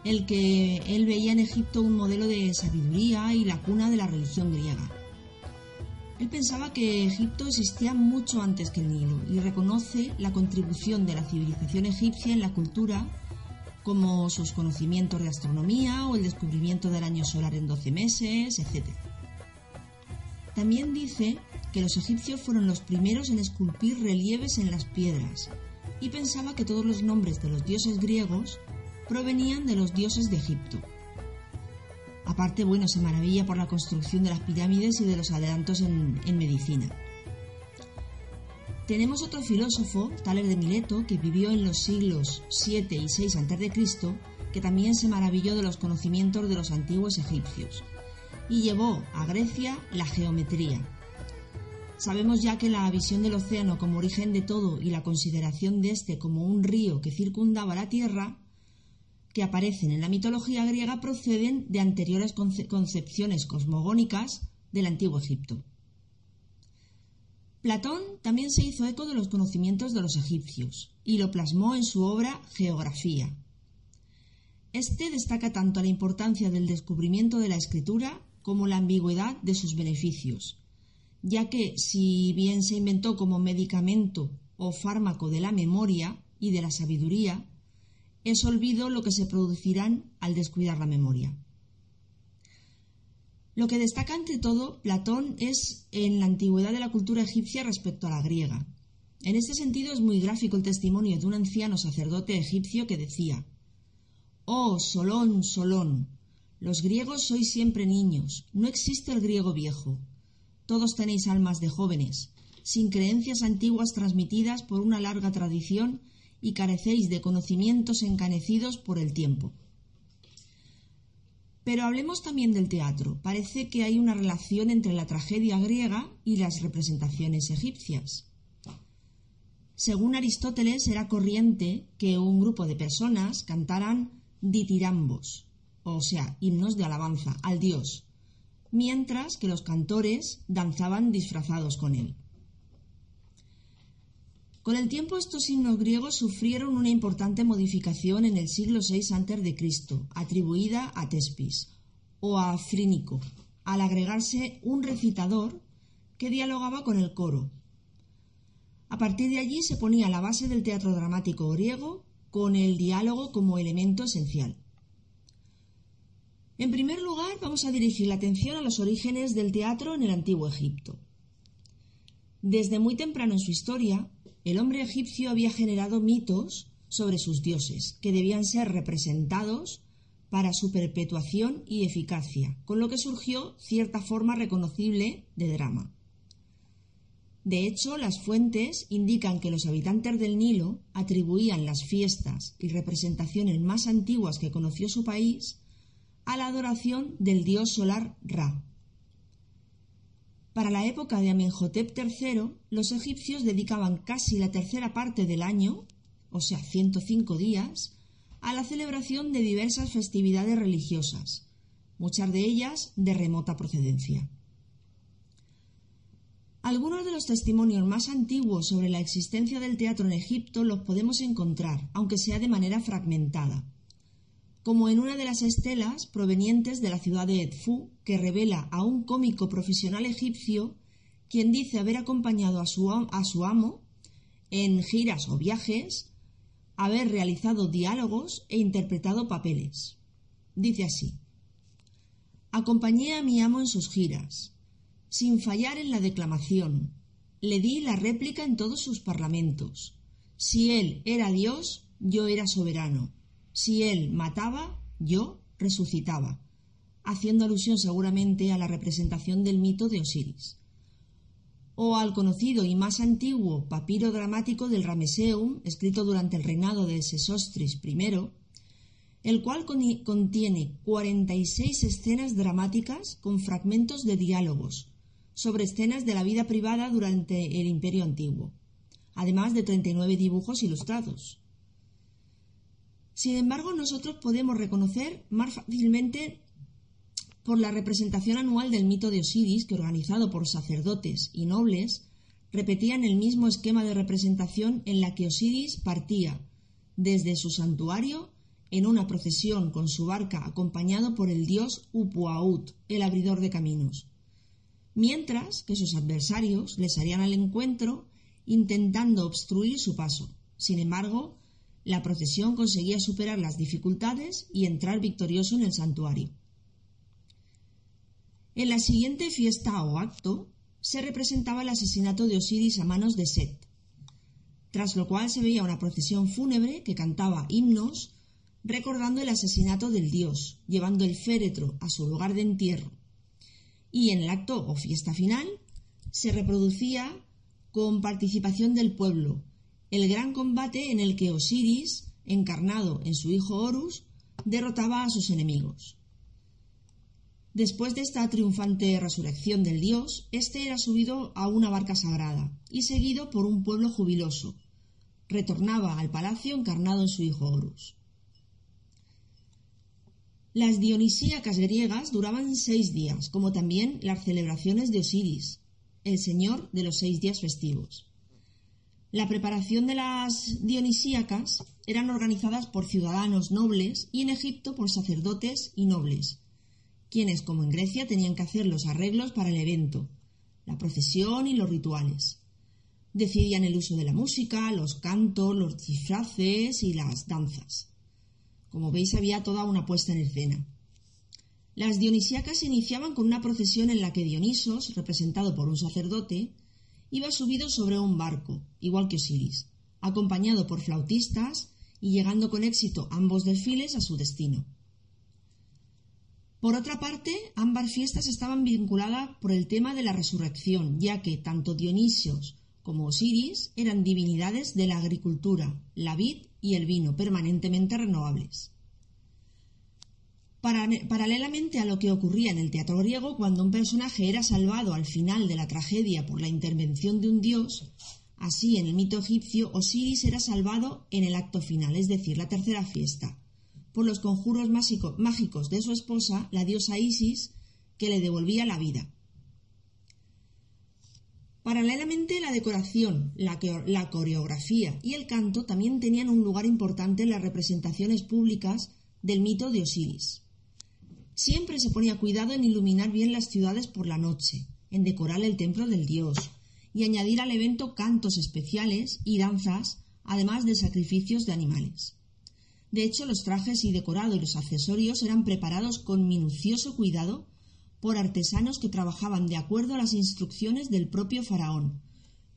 Speaker 4: el que él veía en Egipto un modelo de sabiduría y la cuna de la religión griega. Él pensaba que Egipto existía mucho antes que el Nilo y reconoce la contribución de la civilización egipcia en la cultura como sus conocimientos de astronomía o el descubrimiento del año solar en 12 meses, etc. También dice que los egipcios fueron los primeros en esculpir relieves en las piedras y pensaba que todos los nombres de los dioses griegos provenían de los dioses de Egipto. Aparte, bueno, se maravilla por la construcción de las pirámides y de los adelantos en, en medicina. Tenemos otro filósofo, Tales de Mileto, que vivió en los siglos 7 y 6 a.C., que también se maravilló de los conocimientos de los antiguos egipcios y llevó a Grecia la geometría. Sabemos ya que la visión del océano como origen de todo y la consideración de este como un río que circundaba la Tierra, que aparecen en la mitología griega, proceden de anteriores concepciones cosmogónicas del antiguo Egipto. Platón también se hizo eco de los conocimientos de los egipcios y lo plasmó en su obra Geografía. Este destaca tanto la importancia del descubrimiento de la escritura como la ambigüedad de sus beneficios, ya que si bien se inventó como medicamento o fármaco de la memoria y de la sabiduría, es olvido lo que se producirán al descuidar la memoria. Lo que destaca ante todo Platón es en la antigüedad de la cultura egipcia respecto a la griega. En este sentido es muy gráfico el testimonio de un anciano sacerdote egipcio que decía Oh, Solón, Solón, los griegos sois siempre niños, no existe el griego viejo. Todos tenéis almas de jóvenes, sin creencias antiguas transmitidas por una larga tradición y carecéis de conocimientos encanecidos por el tiempo. Pero hablemos también del teatro. Parece que hay una relación entre la tragedia griega y las representaciones egipcias. Según Aristóteles, era corriente que un grupo de personas cantaran ditirambos, o sea, himnos de alabanza al dios, mientras que los cantores danzaban disfrazados con él. Con el tiempo estos signos griegos sufrieron una importante modificación en el siglo VI a.C., atribuida a Tespis o a Frínico, al agregarse un recitador que dialogaba con el coro. A partir de allí se ponía la base del teatro dramático griego con el diálogo como elemento esencial. En primer lugar, vamos a dirigir la atención a los orígenes del teatro en el antiguo Egipto. Desde muy temprano en su historia, el hombre egipcio había generado mitos sobre sus dioses, que debían ser representados para su perpetuación y eficacia, con lo que surgió cierta forma reconocible de drama. De hecho, las fuentes indican que los habitantes del Nilo atribuían las fiestas y representaciones más antiguas que conoció su país a la adoración del dios solar Ra. Para la época de Amenhotep III, los egipcios dedicaban casi la tercera parte del año, o sea, 105 días, a la celebración de diversas festividades religiosas, muchas de ellas de remota procedencia. Algunos de los testimonios más antiguos sobre la existencia del teatro en Egipto los podemos encontrar, aunque sea de manera fragmentada, como en una de las estelas provenientes de la ciudad de Edfu, que revela a un cómico profesional egipcio quien dice haber acompañado a su, a su amo en giras o viajes, haber realizado diálogos e interpretado papeles. Dice así, Acompañé a mi amo en sus giras, sin fallar en la declamación. Le di la réplica en todos sus parlamentos. Si él era Dios, yo era soberano. Si él mataba, yo resucitaba, haciendo alusión seguramente a la representación del mito de Osiris. O al conocido y más antiguo papiro dramático del Rameseum, escrito durante el reinado de Sesostris I, el cual contiene 46 escenas dramáticas con fragmentos de diálogos, sobre escenas de la vida privada durante el Imperio Antiguo, además de 39 dibujos ilustrados. Sin embargo, nosotros podemos reconocer más fácilmente por la representación anual del mito de Osiris, que organizado por sacerdotes y nobles, repetían el mismo esquema de representación en la que Osiris partía desde su santuario en una procesión con su barca acompañado por el dios Upuaut, el abridor de caminos mientras que sus adversarios les harían al encuentro intentando obstruir su paso. Sin embargo, la procesión conseguía superar las dificultades y entrar victorioso en el santuario. En la siguiente fiesta o acto se representaba el asesinato de Osiris a manos de Set, tras lo cual se veía una procesión fúnebre que cantaba himnos recordando el asesinato del dios, llevando el féretro a su lugar de entierro y en el acto o fiesta final se reproducía con participación del pueblo el gran combate en el que Osiris, encarnado en su hijo Horus, derrotaba a sus enemigos. Después de esta triunfante resurrección del dios, éste era subido a una barca sagrada y seguido por un pueblo jubiloso. Retornaba al palacio encarnado en su hijo Horus. Las dionisíacas griegas duraban seis días, como también las celebraciones de Osiris, el señor de los seis días festivos. La preparación de las dionisíacas eran organizadas por ciudadanos nobles y en Egipto por sacerdotes y nobles, quienes, como en Grecia, tenían que hacer los arreglos para el evento, la procesión y los rituales. Decidían el uso de la música, los cantos, los disfraces y las danzas. Como veis, había toda una puesta en escena. Las dionisíacas iniciaban con una procesión en la que Dionisos, representado por un sacerdote, iba subido sobre un barco, igual que Osiris, acompañado por flautistas y llegando con éxito ambos desfiles a su destino. Por otra parte, ambas fiestas estaban vinculadas por el tema de la resurrección, ya que tanto Dionisios como Osiris eran divinidades de la agricultura, la vid y el vino permanentemente renovables. Paralelamente a lo que ocurría en el teatro griego, cuando un personaje era salvado al final de la tragedia por la intervención de un dios, así en el mito egipcio Osiris era salvado en el acto final, es decir, la tercera fiesta, por los conjuros mágicos de su esposa, la diosa Isis, que le devolvía la vida. Paralelamente, la decoración, la, coreografía y el canto también tenían un lugar importante en las representaciones públicas del mito de Osiris. Siempre se ponía cuidado en iluminar bien las ciudades por la noche, en decorar el templo del dios y añadir al evento cantos especiales y danzas, además de sacrificios de animales. De hecho, los trajes y decorado y los accesorios eran preparados con minucioso cuidado por artesanos que trabajaban de acuerdo a las instrucciones del propio faraón,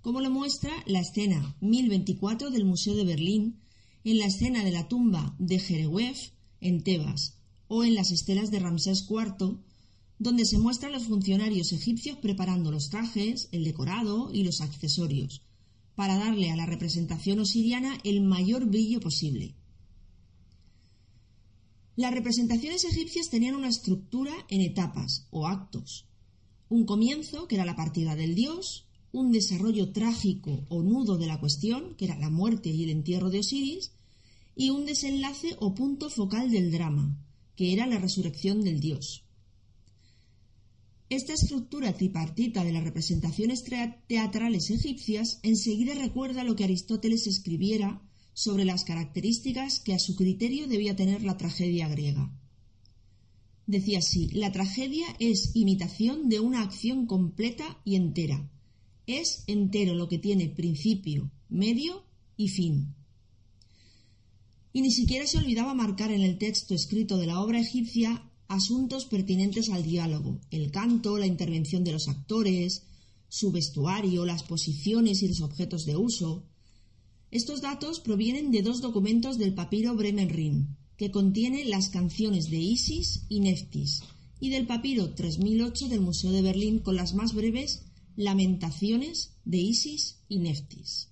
Speaker 4: como lo muestra la escena 1024 del Museo de Berlín, en la escena de la tumba de Jerewef en Tebas, o en las estelas de Ramsés IV, donde se muestran los funcionarios egipcios preparando los trajes, el decorado y los accesorios, para darle a la representación osiriana el mayor brillo posible. Las representaciones egipcias tenían una estructura en etapas o actos. Un comienzo, que era la partida del dios, un desarrollo trágico o nudo de la cuestión, que era la muerte y el entierro de Osiris, y un desenlace o punto focal del drama, que era la resurrección del dios. Esta estructura tripartita de las representaciones teatrales egipcias enseguida recuerda lo que Aristóteles escribiera sobre las características que a su criterio debía tener la tragedia griega. Decía así, la tragedia es imitación de una acción completa y entera. Es entero lo que tiene principio, medio y fin. Y ni siquiera se olvidaba marcar en el texto escrito de la obra egipcia asuntos pertinentes al diálogo, el canto, la intervención de los actores, su vestuario, las posiciones y los objetos de uso, estos datos provienen de dos documentos del papiro Bremen que contiene las canciones de Isis y Neftis, y del papiro 3008 del Museo de Berlín con las más breves Lamentaciones de Isis y Neftis.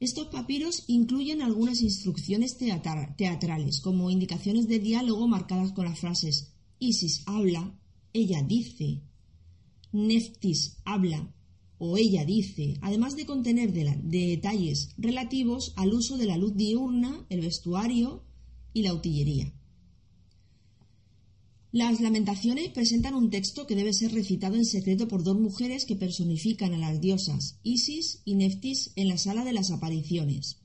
Speaker 4: Estos papiros incluyen algunas instrucciones teatrales, como indicaciones de diálogo marcadas con las frases Isis habla, ella dice, Neftis habla, o ella dice, además de contener detalles relativos al uso de la luz diurna, el vestuario y la utillería. Las lamentaciones presentan un texto que debe ser recitado en secreto por dos mujeres que personifican a las diosas Isis y Neftis en la sala de las apariciones,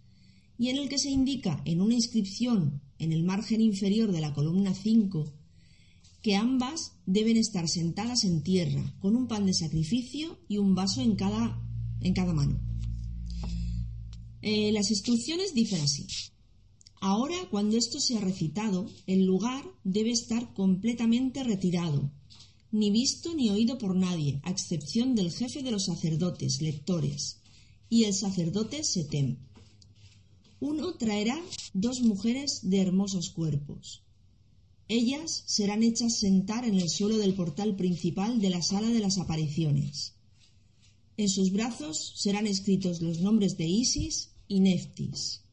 Speaker 4: y en el que se indica en una inscripción en el margen inferior de la columna 5 que ambas deben estar sentadas en tierra, con un pan de sacrificio y un vaso en cada, en cada mano. Eh, las instrucciones dicen así. Ahora, cuando esto sea recitado, el lugar debe estar completamente retirado, ni visto ni oído por nadie, a excepción del jefe de los sacerdotes, lectores, y el sacerdote Setem. Uno traerá dos mujeres de hermosos cuerpos, ellas serán hechas sentar en el suelo del portal principal de la sala de las apariciones. En sus brazos serán escritos los nombres de Isis y Neftis.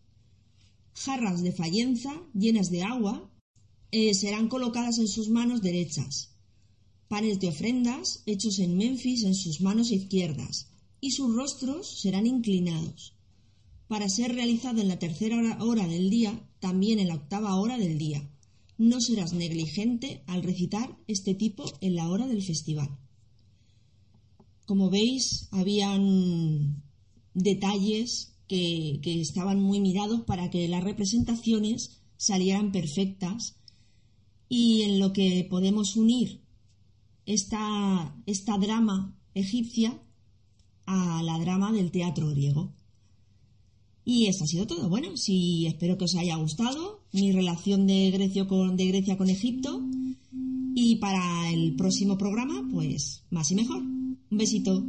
Speaker 4: Jarras de fallenza llenas de agua eh, serán colocadas en sus manos derechas. Panes de ofrendas hechos en Memphis en sus manos izquierdas y sus rostros serán inclinados. Para ser realizado en la tercera hora del día, también en la octava hora del día no serás negligente al recitar este tipo en la hora del festival. Como veis, habían detalles que, estaban muy mirados para que las representaciones salieran perfectas y en lo que podemos unir esta, esta drama egipcia a la drama del teatro griego. Y eso ha sido todo. Bueno, sí, espero que os haya gustado mi relación de de Grecia con Egipto. Y para el próximo programa, pues más y mejor. Un besito.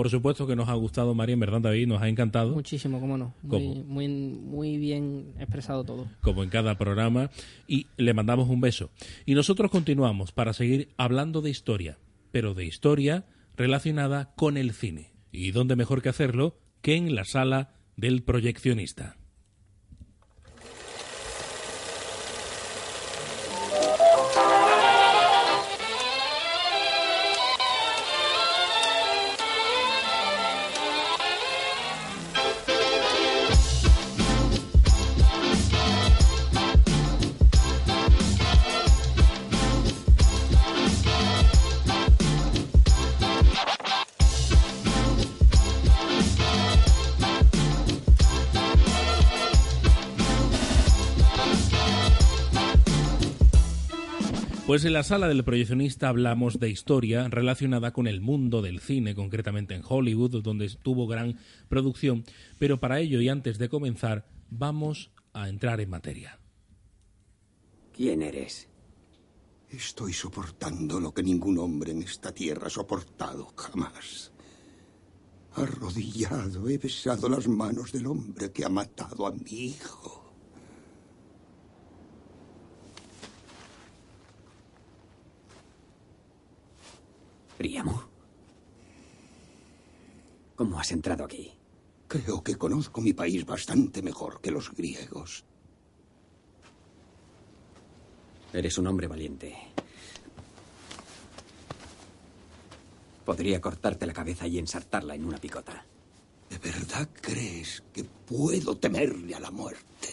Speaker 1: Por supuesto que nos ha gustado, María, en verdad, David, nos ha encantado.
Speaker 3: Muchísimo, cómo no. Muy, muy, muy, bien expresado todo.
Speaker 1: Como en cada programa. Y le mandamos un beso. Y nosotros continuamos para seguir hablando de historia, pero de historia relacionada con el cine. ¿Y dónde mejor que hacerlo que en la sala del proyeccionista. Pues en la sala del proyeccionista hablamos de historia relacionada con el mundo del cine, concretamente en Hollywood, donde tuvo gran producción, pero para ello y antes de comenzar, vamos a entrar en materia.
Speaker 5: ¿Quién eres?
Speaker 6: Estoy soportando lo que ningún hombre en esta tierra ha soportado jamás. Arrodillado he besado las manos del hombre que ha matado a mi hijo.
Speaker 5: Príamo. ¿Cómo has entrado aquí?
Speaker 6: Creo que conozco mi país bastante mejor que los griegos.
Speaker 5: Eres un hombre valiente. Podría cortarte la cabeza y ensartarla en una picota.
Speaker 6: ¿De verdad crees que puedo temerle a la muerte?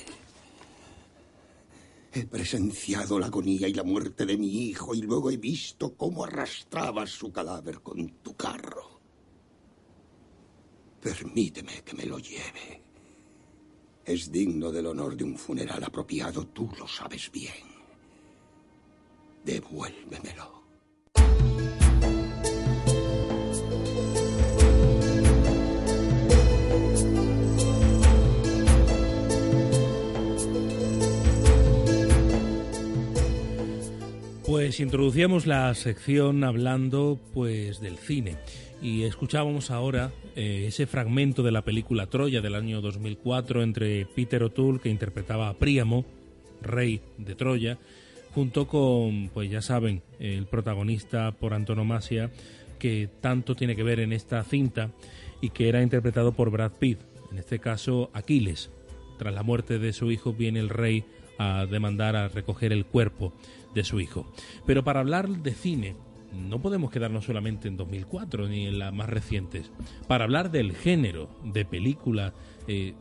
Speaker 6: He presenciado la agonía y la muerte de mi hijo y luego he visto cómo arrastrabas su cadáver con tu carro. Permíteme que me lo lleve. Es digno del honor de un funeral apropiado, tú lo sabes bien. Devuélvemelo.
Speaker 1: Pues introducíamos la sección hablando pues del cine y escuchábamos ahora eh, ese fragmento de la película Troya del año 2004 entre Peter O'Toole que interpretaba a Príamo, rey de Troya, junto con pues ya saben el protagonista por antonomasia que tanto tiene que ver en esta cinta y que era interpretado por Brad Pitt, en este caso Aquiles. Tras la muerte de su hijo viene el rey a demandar a recoger el cuerpo de su hijo. Pero para hablar de cine, no podemos quedarnos solamente en 2004 ni en las más recientes. Para hablar del género de película eh,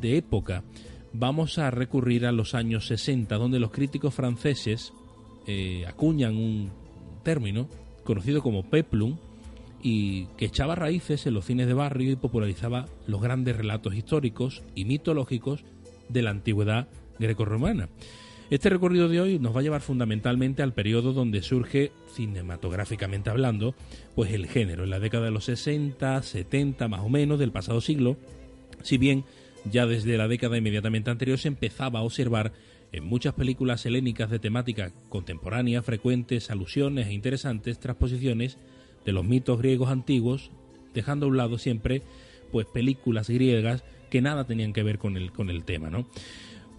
Speaker 1: de época, vamos a recurrir a los años 60, donde los críticos franceses eh, acuñan un término conocido como peplum y que echaba raíces en los cines de barrio y popularizaba los grandes relatos históricos y mitológicos de la antigüedad grecorromana. Este recorrido de hoy nos va a llevar fundamentalmente al periodo donde surge, cinematográficamente hablando, pues el género, en la década de los 60, 70 más o menos del pasado siglo, si bien ya desde la década inmediatamente anterior se empezaba a observar en muchas películas helénicas de temática contemporánea frecuentes alusiones e interesantes transposiciones de los mitos griegos antiguos, dejando a un lado siempre pues películas griegas que nada tenían que ver con el, con el tema, ¿no?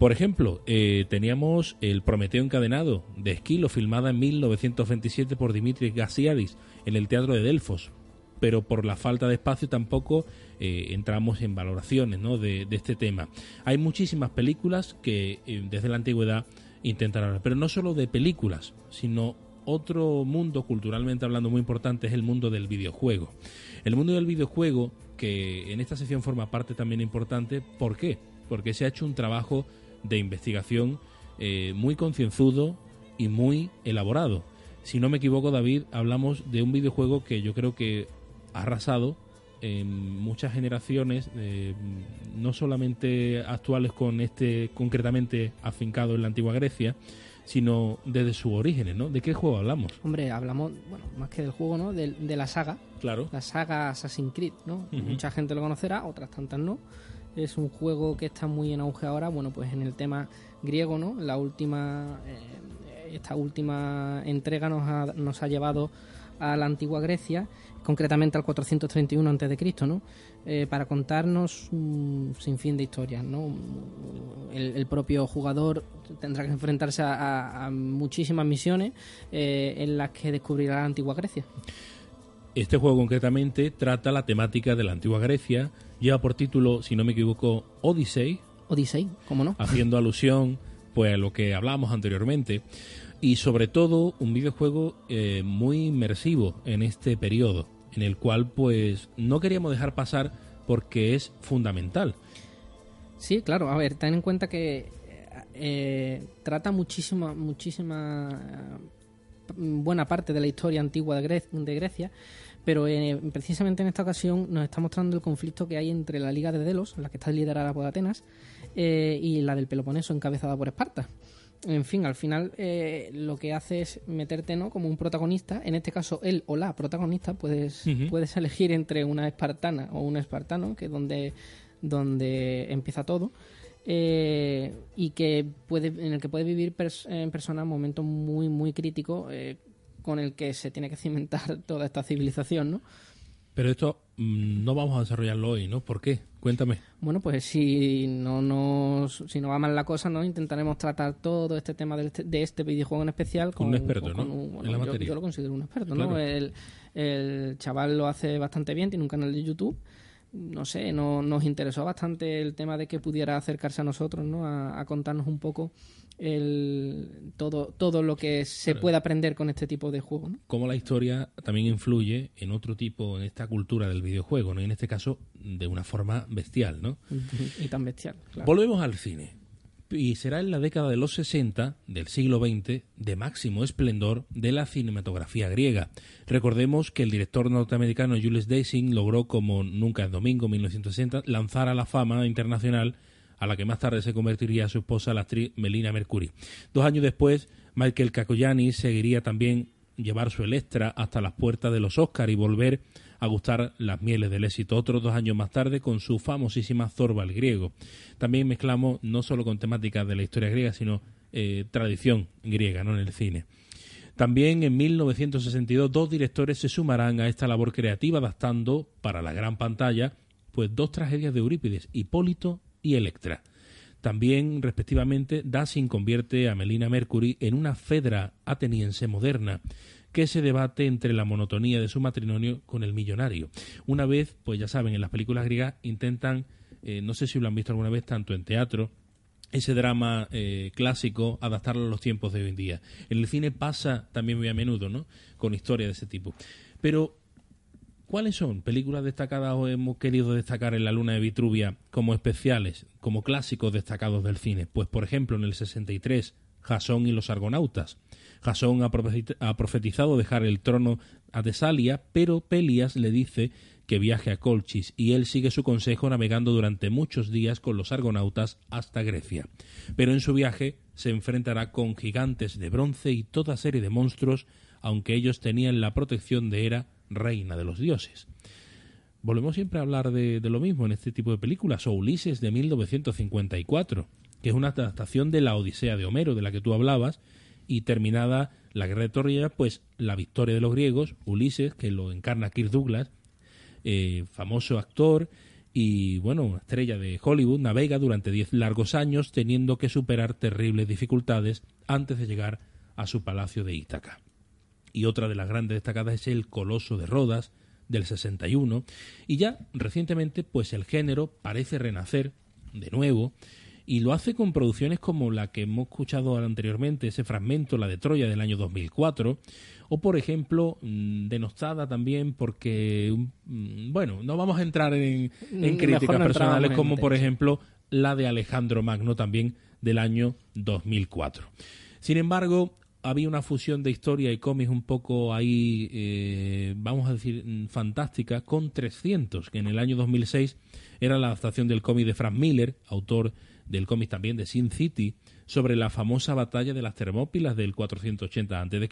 Speaker 1: Por ejemplo, eh, teníamos el Prometeo encadenado de Esquilo, filmada en 1927 por Dimitris Gasiadis en el Teatro de Delfos, pero por la falta de espacio tampoco eh, entramos en valoraciones de, este tema. Hay muchísimas películas que eh, desde la antigüedad intentan hablar, pero no solo de películas, sino otro mundo culturalmente hablando muy importante es el mundo del videojuego. El mundo del videojuego, que en esta sección forma parte también importante, ¿por qué? Porque se ha hecho un trabajo de investigación eh, muy concienzudo y muy elaborado. Si no me equivoco, David, hablamos de un videojuego que yo creo que ha arrasado en muchas generaciones, eh, no solamente actuales con este concretamente afincado en la antigua Grecia, sino desde sus orígenes, ¿no? ¿De qué juego hablamos?
Speaker 3: Hombre, hablamos, bueno, más que del juego, ¿no? De, la saga.
Speaker 1: Claro.
Speaker 3: La saga Assassin's Creed, ¿no? Mucha gente lo conocerá, otras tantas no es un juego que está muy en auge ahora, bueno, pues en el tema griego, ¿no? La última, eh, esta última entrega nos ha, nos ha llevado a la antigua Grecia, concretamente al 431 a.C., ¿no? Eh, para contarnos un sinfín de historias, ¿no? El, propio jugador tendrá que enfrentarse a, muchísimas misiones eh, en las que descubrirá la antigua Grecia.
Speaker 1: Este juego concretamente trata la temática de la antigua Grecia, lleva por título, si no me equivoco, Odyssey.
Speaker 3: Odyssey, ¿cómo no?
Speaker 1: Haciendo alusión pues a lo que hablábamos anteriormente y sobre todo un videojuego eh, muy inmersivo en este periodo, en el cual pues no queríamos dejar pasar porque es fundamental.
Speaker 3: Sí, claro, a ver, ten en cuenta que eh, trata muchísima, muchísima buena parte de la historia antigua de, Grecia, pero eh, precisamente en esta ocasión nos está mostrando el conflicto que hay entre la Liga de Delos, la que está liderada por Atenas, eh, y la del Peloponeso, encabezada por Esparta. en fin, al final eh, lo que hace es meterte ¿no? como un protagonista. En este caso, él o la protagonista, puedes, puedes elegir entre una espartana o un espartano, que es donde, donde empieza todo. Eh, y que puede, en el que puede vivir en persona momentos muy, muy críticos eh, con el que se tiene que cimentar (laughs) toda esta civilización, ¿no?
Speaker 1: Pero esto mm, no vamos a desarrollarlo hoy, ¿no? ¿Por qué? Cuéntame.
Speaker 3: Bueno, pues si no nos, si no va mal la cosa, ¿no? Intentaremos tratar todo este tema de este, de este videojuego en especial
Speaker 1: con, un experto, ¿no?
Speaker 3: yo, lo considero un experto, ¿no? El, el chaval lo hace bastante bien, tiene un canal de YouTube no sé, no, nos interesó bastante el tema de que pudiera acercarse a nosotros, ¿no? A, contarnos un poco el, todo, todo lo que se puede aprender con este tipo de juego. ¿no?
Speaker 1: Cómo la historia también influye en otro tipo, en esta cultura del videojuego, ¿no? en este caso de una forma bestial, ¿no? (laughs)
Speaker 3: Y tan bestial.
Speaker 1: Volvemos al cine y será en la década de los 60 del siglo XX de máximo esplendor de la cinematografía griega. Recordemos que el director norteamericano Julius Deising logró, como nunca en domingo 1960, lanzar a la fama internacional a la que más tarde se convertiría su esposa, la actriz Melina Mercury. Dos años después, Michael Kakoyani seguiría también llevar su Electra hasta las puertas de los Oscars y volver a gustar las mieles del éxito. Otros dos años más tarde con su famosísima Zorba el griego. También mezclamos no solo con temáticas de la historia griega, sino eh, tradición griega ¿no? en el cine. También en 1962 dos directores se sumarán a esta labor creativa adaptando para la gran pantalla pues dos tragedias de Eurípides, Hipólito y Electra. También, respectivamente, Dassin convierte a Melina Mercury en una Fedra ateniense moderna, que se debate entre la monotonía de su matrimonio con el millonario. Una vez, pues ya saben, en las películas griegas intentan, eh, no sé si lo han visto alguna vez, tanto en teatro, ese drama eh, clásico, adaptarlo a los tiempos de hoy en día. En el cine pasa también muy a menudo, ¿no? Con historias de ese tipo. Pero, ¿cuáles son películas destacadas o hemos querido destacar en La Luna de Vitruvia como especiales, como clásicos destacados del cine? Pues, por ejemplo, en el 63, Jasón y los Argonautas. Jasón ha profetizado dejar el trono a Tesalia, pero Pelias le dice que viaje a Colchis y él sigue su consejo navegando durante muchos días con los argonautas hasta Grecia. Pero en su viaje se enfrentará con gigantes de bronce y toda serie de monstruos, aunque ellos tenían la protección de Hera, reina de los dioses. Volvemos siempre a hablar de, de lo mismo en este tipo de películas, o Ulises de 1954, que es una adaptación de la Odisea de Homero, de la que tú hablabas, y terminada la guerra de Troya, pues la victoria de los griegos, Ulises, que lo encarna Kirk Douglas, eh, famoso actor y bueno, estrella de Hollywood, navega durante diez largos años teniendo que superar terribles dificultades antes de llegar a su palacio de Ítaca. Y otra de las grandes destacadas es el Coloso de Rodas del 61 y ya recientemente pues el género parece renacer de nuevo y lo hace con producciones como la que hemos escuchado anteriormente, ese fragmento, la de Troya del año 2004, o por ejemplo, mm, denostada también porque, mm, bueno, no vamos a entrar en, en críticas personales como por ejemplo la de Alejandro Magno también del año 2004. Sin embargo, había una fusión de historia y cómics un poco ahí, eh, vamos a decir, mm, fantástica, con 300, que en el año 2006 era la adaptación del cómic de Frank Miller, autor del cómic también de Sin City, sobre la famosa batalla de las Termópilas del 480 a.C.,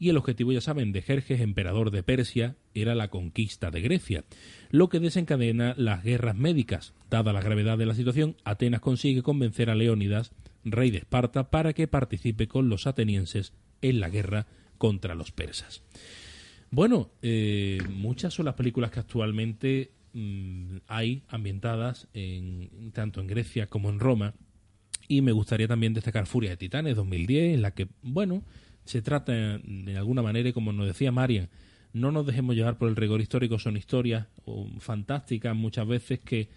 Speaker 1: y el objetivo, ya saben, de Jerjes, emperador de Persia, era la conquista de Grecia, lo que desencadena las guerras médicas. Dada la gravedad de la situación, Atenas consigue convencer a Leónidas, rey de Esparta, para que participe con los atenienses en la guerra contra los persas. Bueno, eh, muchas son las películas que actualmente Mm, hay ambientadas en, tanto en Grecia como en Roma. Y me gustaría también destacar Furia de Titanes 2010, en la que, bueno, se trata de alguna manera, como nos decía Marian, no nos dejemos llevar por el rigor histórico, son historias fantásticas muchas veces que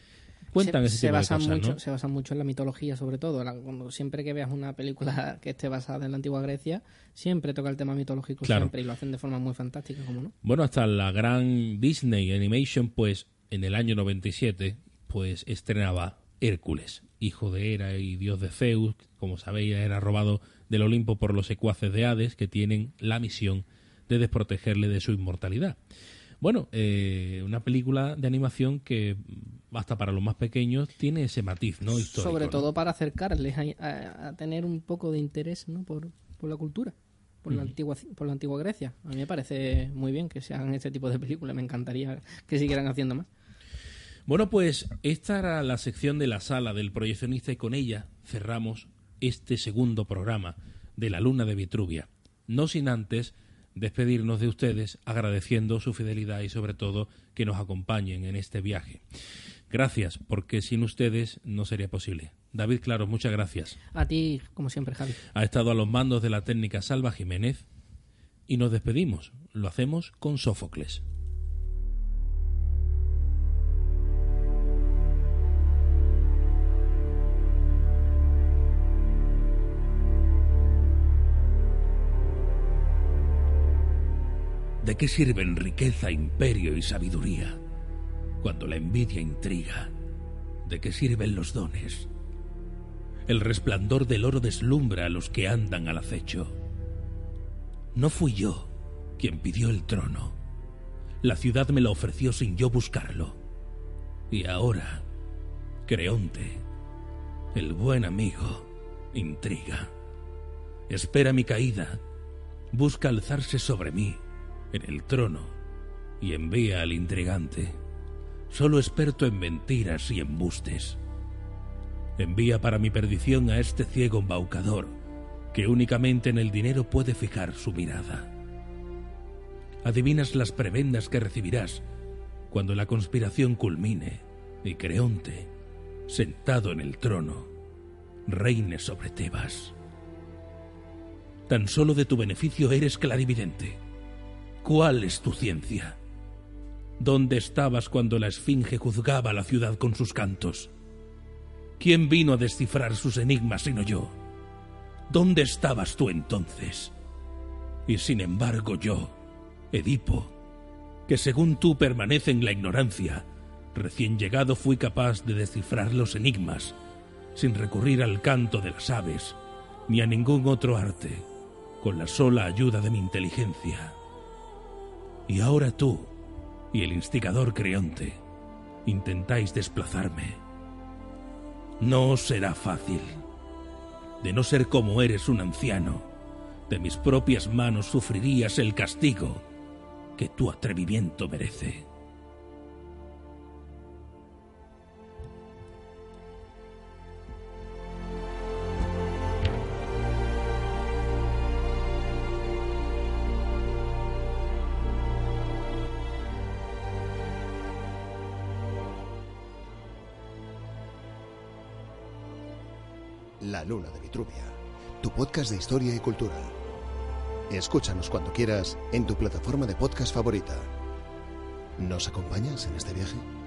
Speaker 1: cuentan
Speaker 3: se,
Speaker 1: ese tipo
Speaker 3: basan
Speaker 1: de cosas,
Speaker 3: mucho, Se basan mucho en la mitología, sobre todo. cuando siempre que veas una película que esté basada en la antigua Grecia, siempre toca el tema mitológico siempre y lo hacen de forma muy fantástica, como no.
Speaker 1: Bueno, hasta la gran Disney Animation, pues en el año 97, pues estrenaba Hércules, hijo de Hera y dios de Zeus, como sabéis, era robado del Olimpo por los secuaces de Hades que tienen la misión de desprotegerle de su inmortalidad. Bueno, eh, una película de animación que hasta para los más pequeños, tiene ese matiz, ¿no? Histórico,
Speaker 3: Sobre
Speaker 1: ¿no?
Speaker 3: todo para acercarles a, a- a tener un poco de interés ¿no? por, por la cultura, por, la antigua, por la antigua Grecia. A mí me parece muy bien que se hagan este tipo de películas. Me encantaría que siguieran haciendo más.
Speaker 1: Bueno, pues esta era la sección de la sala del proyeccionista y con ella cerramos este segundo programa de la Luna de Vitruvia. No sin antes despedirnos de ustedes agradeciendo su fidelidad y sobre todo que nos acompañen en este viaje. Gracias, porque sin ustedes no sería posible. David Claro, muchas gracias.
Speaker 3: A ti, como siempre, Javi.
Speaker 1: Ha estado a los mandos de la técnica Salva Jiménez y nos despedimos. Lo hacemos con Sófocles. ¿De qué sirven riqueza, imperio y sabiduría cuando la envidia intriga? ¿De qué sirven los dones? El resplandor del oro deslumbra a los que andan al acecho. No fui yo quien pidió el trono. La ciudad me lo ofreció sin yo buscarlo. Y ahora, Creonte, el buen amigo, intriga. Espera mi caída, busca alzarse sobre mí en el trono y envía al intrigante, solo experto en mentiras y embustes. Envía para mi perdición a este ciego embaucador que únicamente en el dinero puede fijar su mirada. Adivinas las prebendas que recibirás cuando la conspiración culmine y Creonte, sentado en el trono, reine sobre Tebas. Tan solo de tu beneficio eres clarividente. ¿Cuál es tu ciencia? ¿Dónde estabas cuando la esfinge juzgaba la ciudad con sus cantos? ¿Quién vino a descifrar sus enigmas sino yo? ¿Dónde estabas tú entonces? Y sin embargo yo, Edipo, que según tú permanece en la ignorancia, recién llegado fui capaz de descifrar los enigmas, sin recurrir al canto de las aves, ni a ningún otro arte, con la sola ayuda de mi inteligencia. Y ahora tú y el instigador Creonte intentáis desplazarme. No será fácil. De no ser como eres un anciano, de mis propias manos sufrirías el castigo que tu atrevimiento merece.
Speaker 2: La Luna de Vitruvia, tu podcast de historia y cultura. Escúchanos cuando quieras en tu plataforma de podcast favorita. ¿Nos acompañas en este viaje?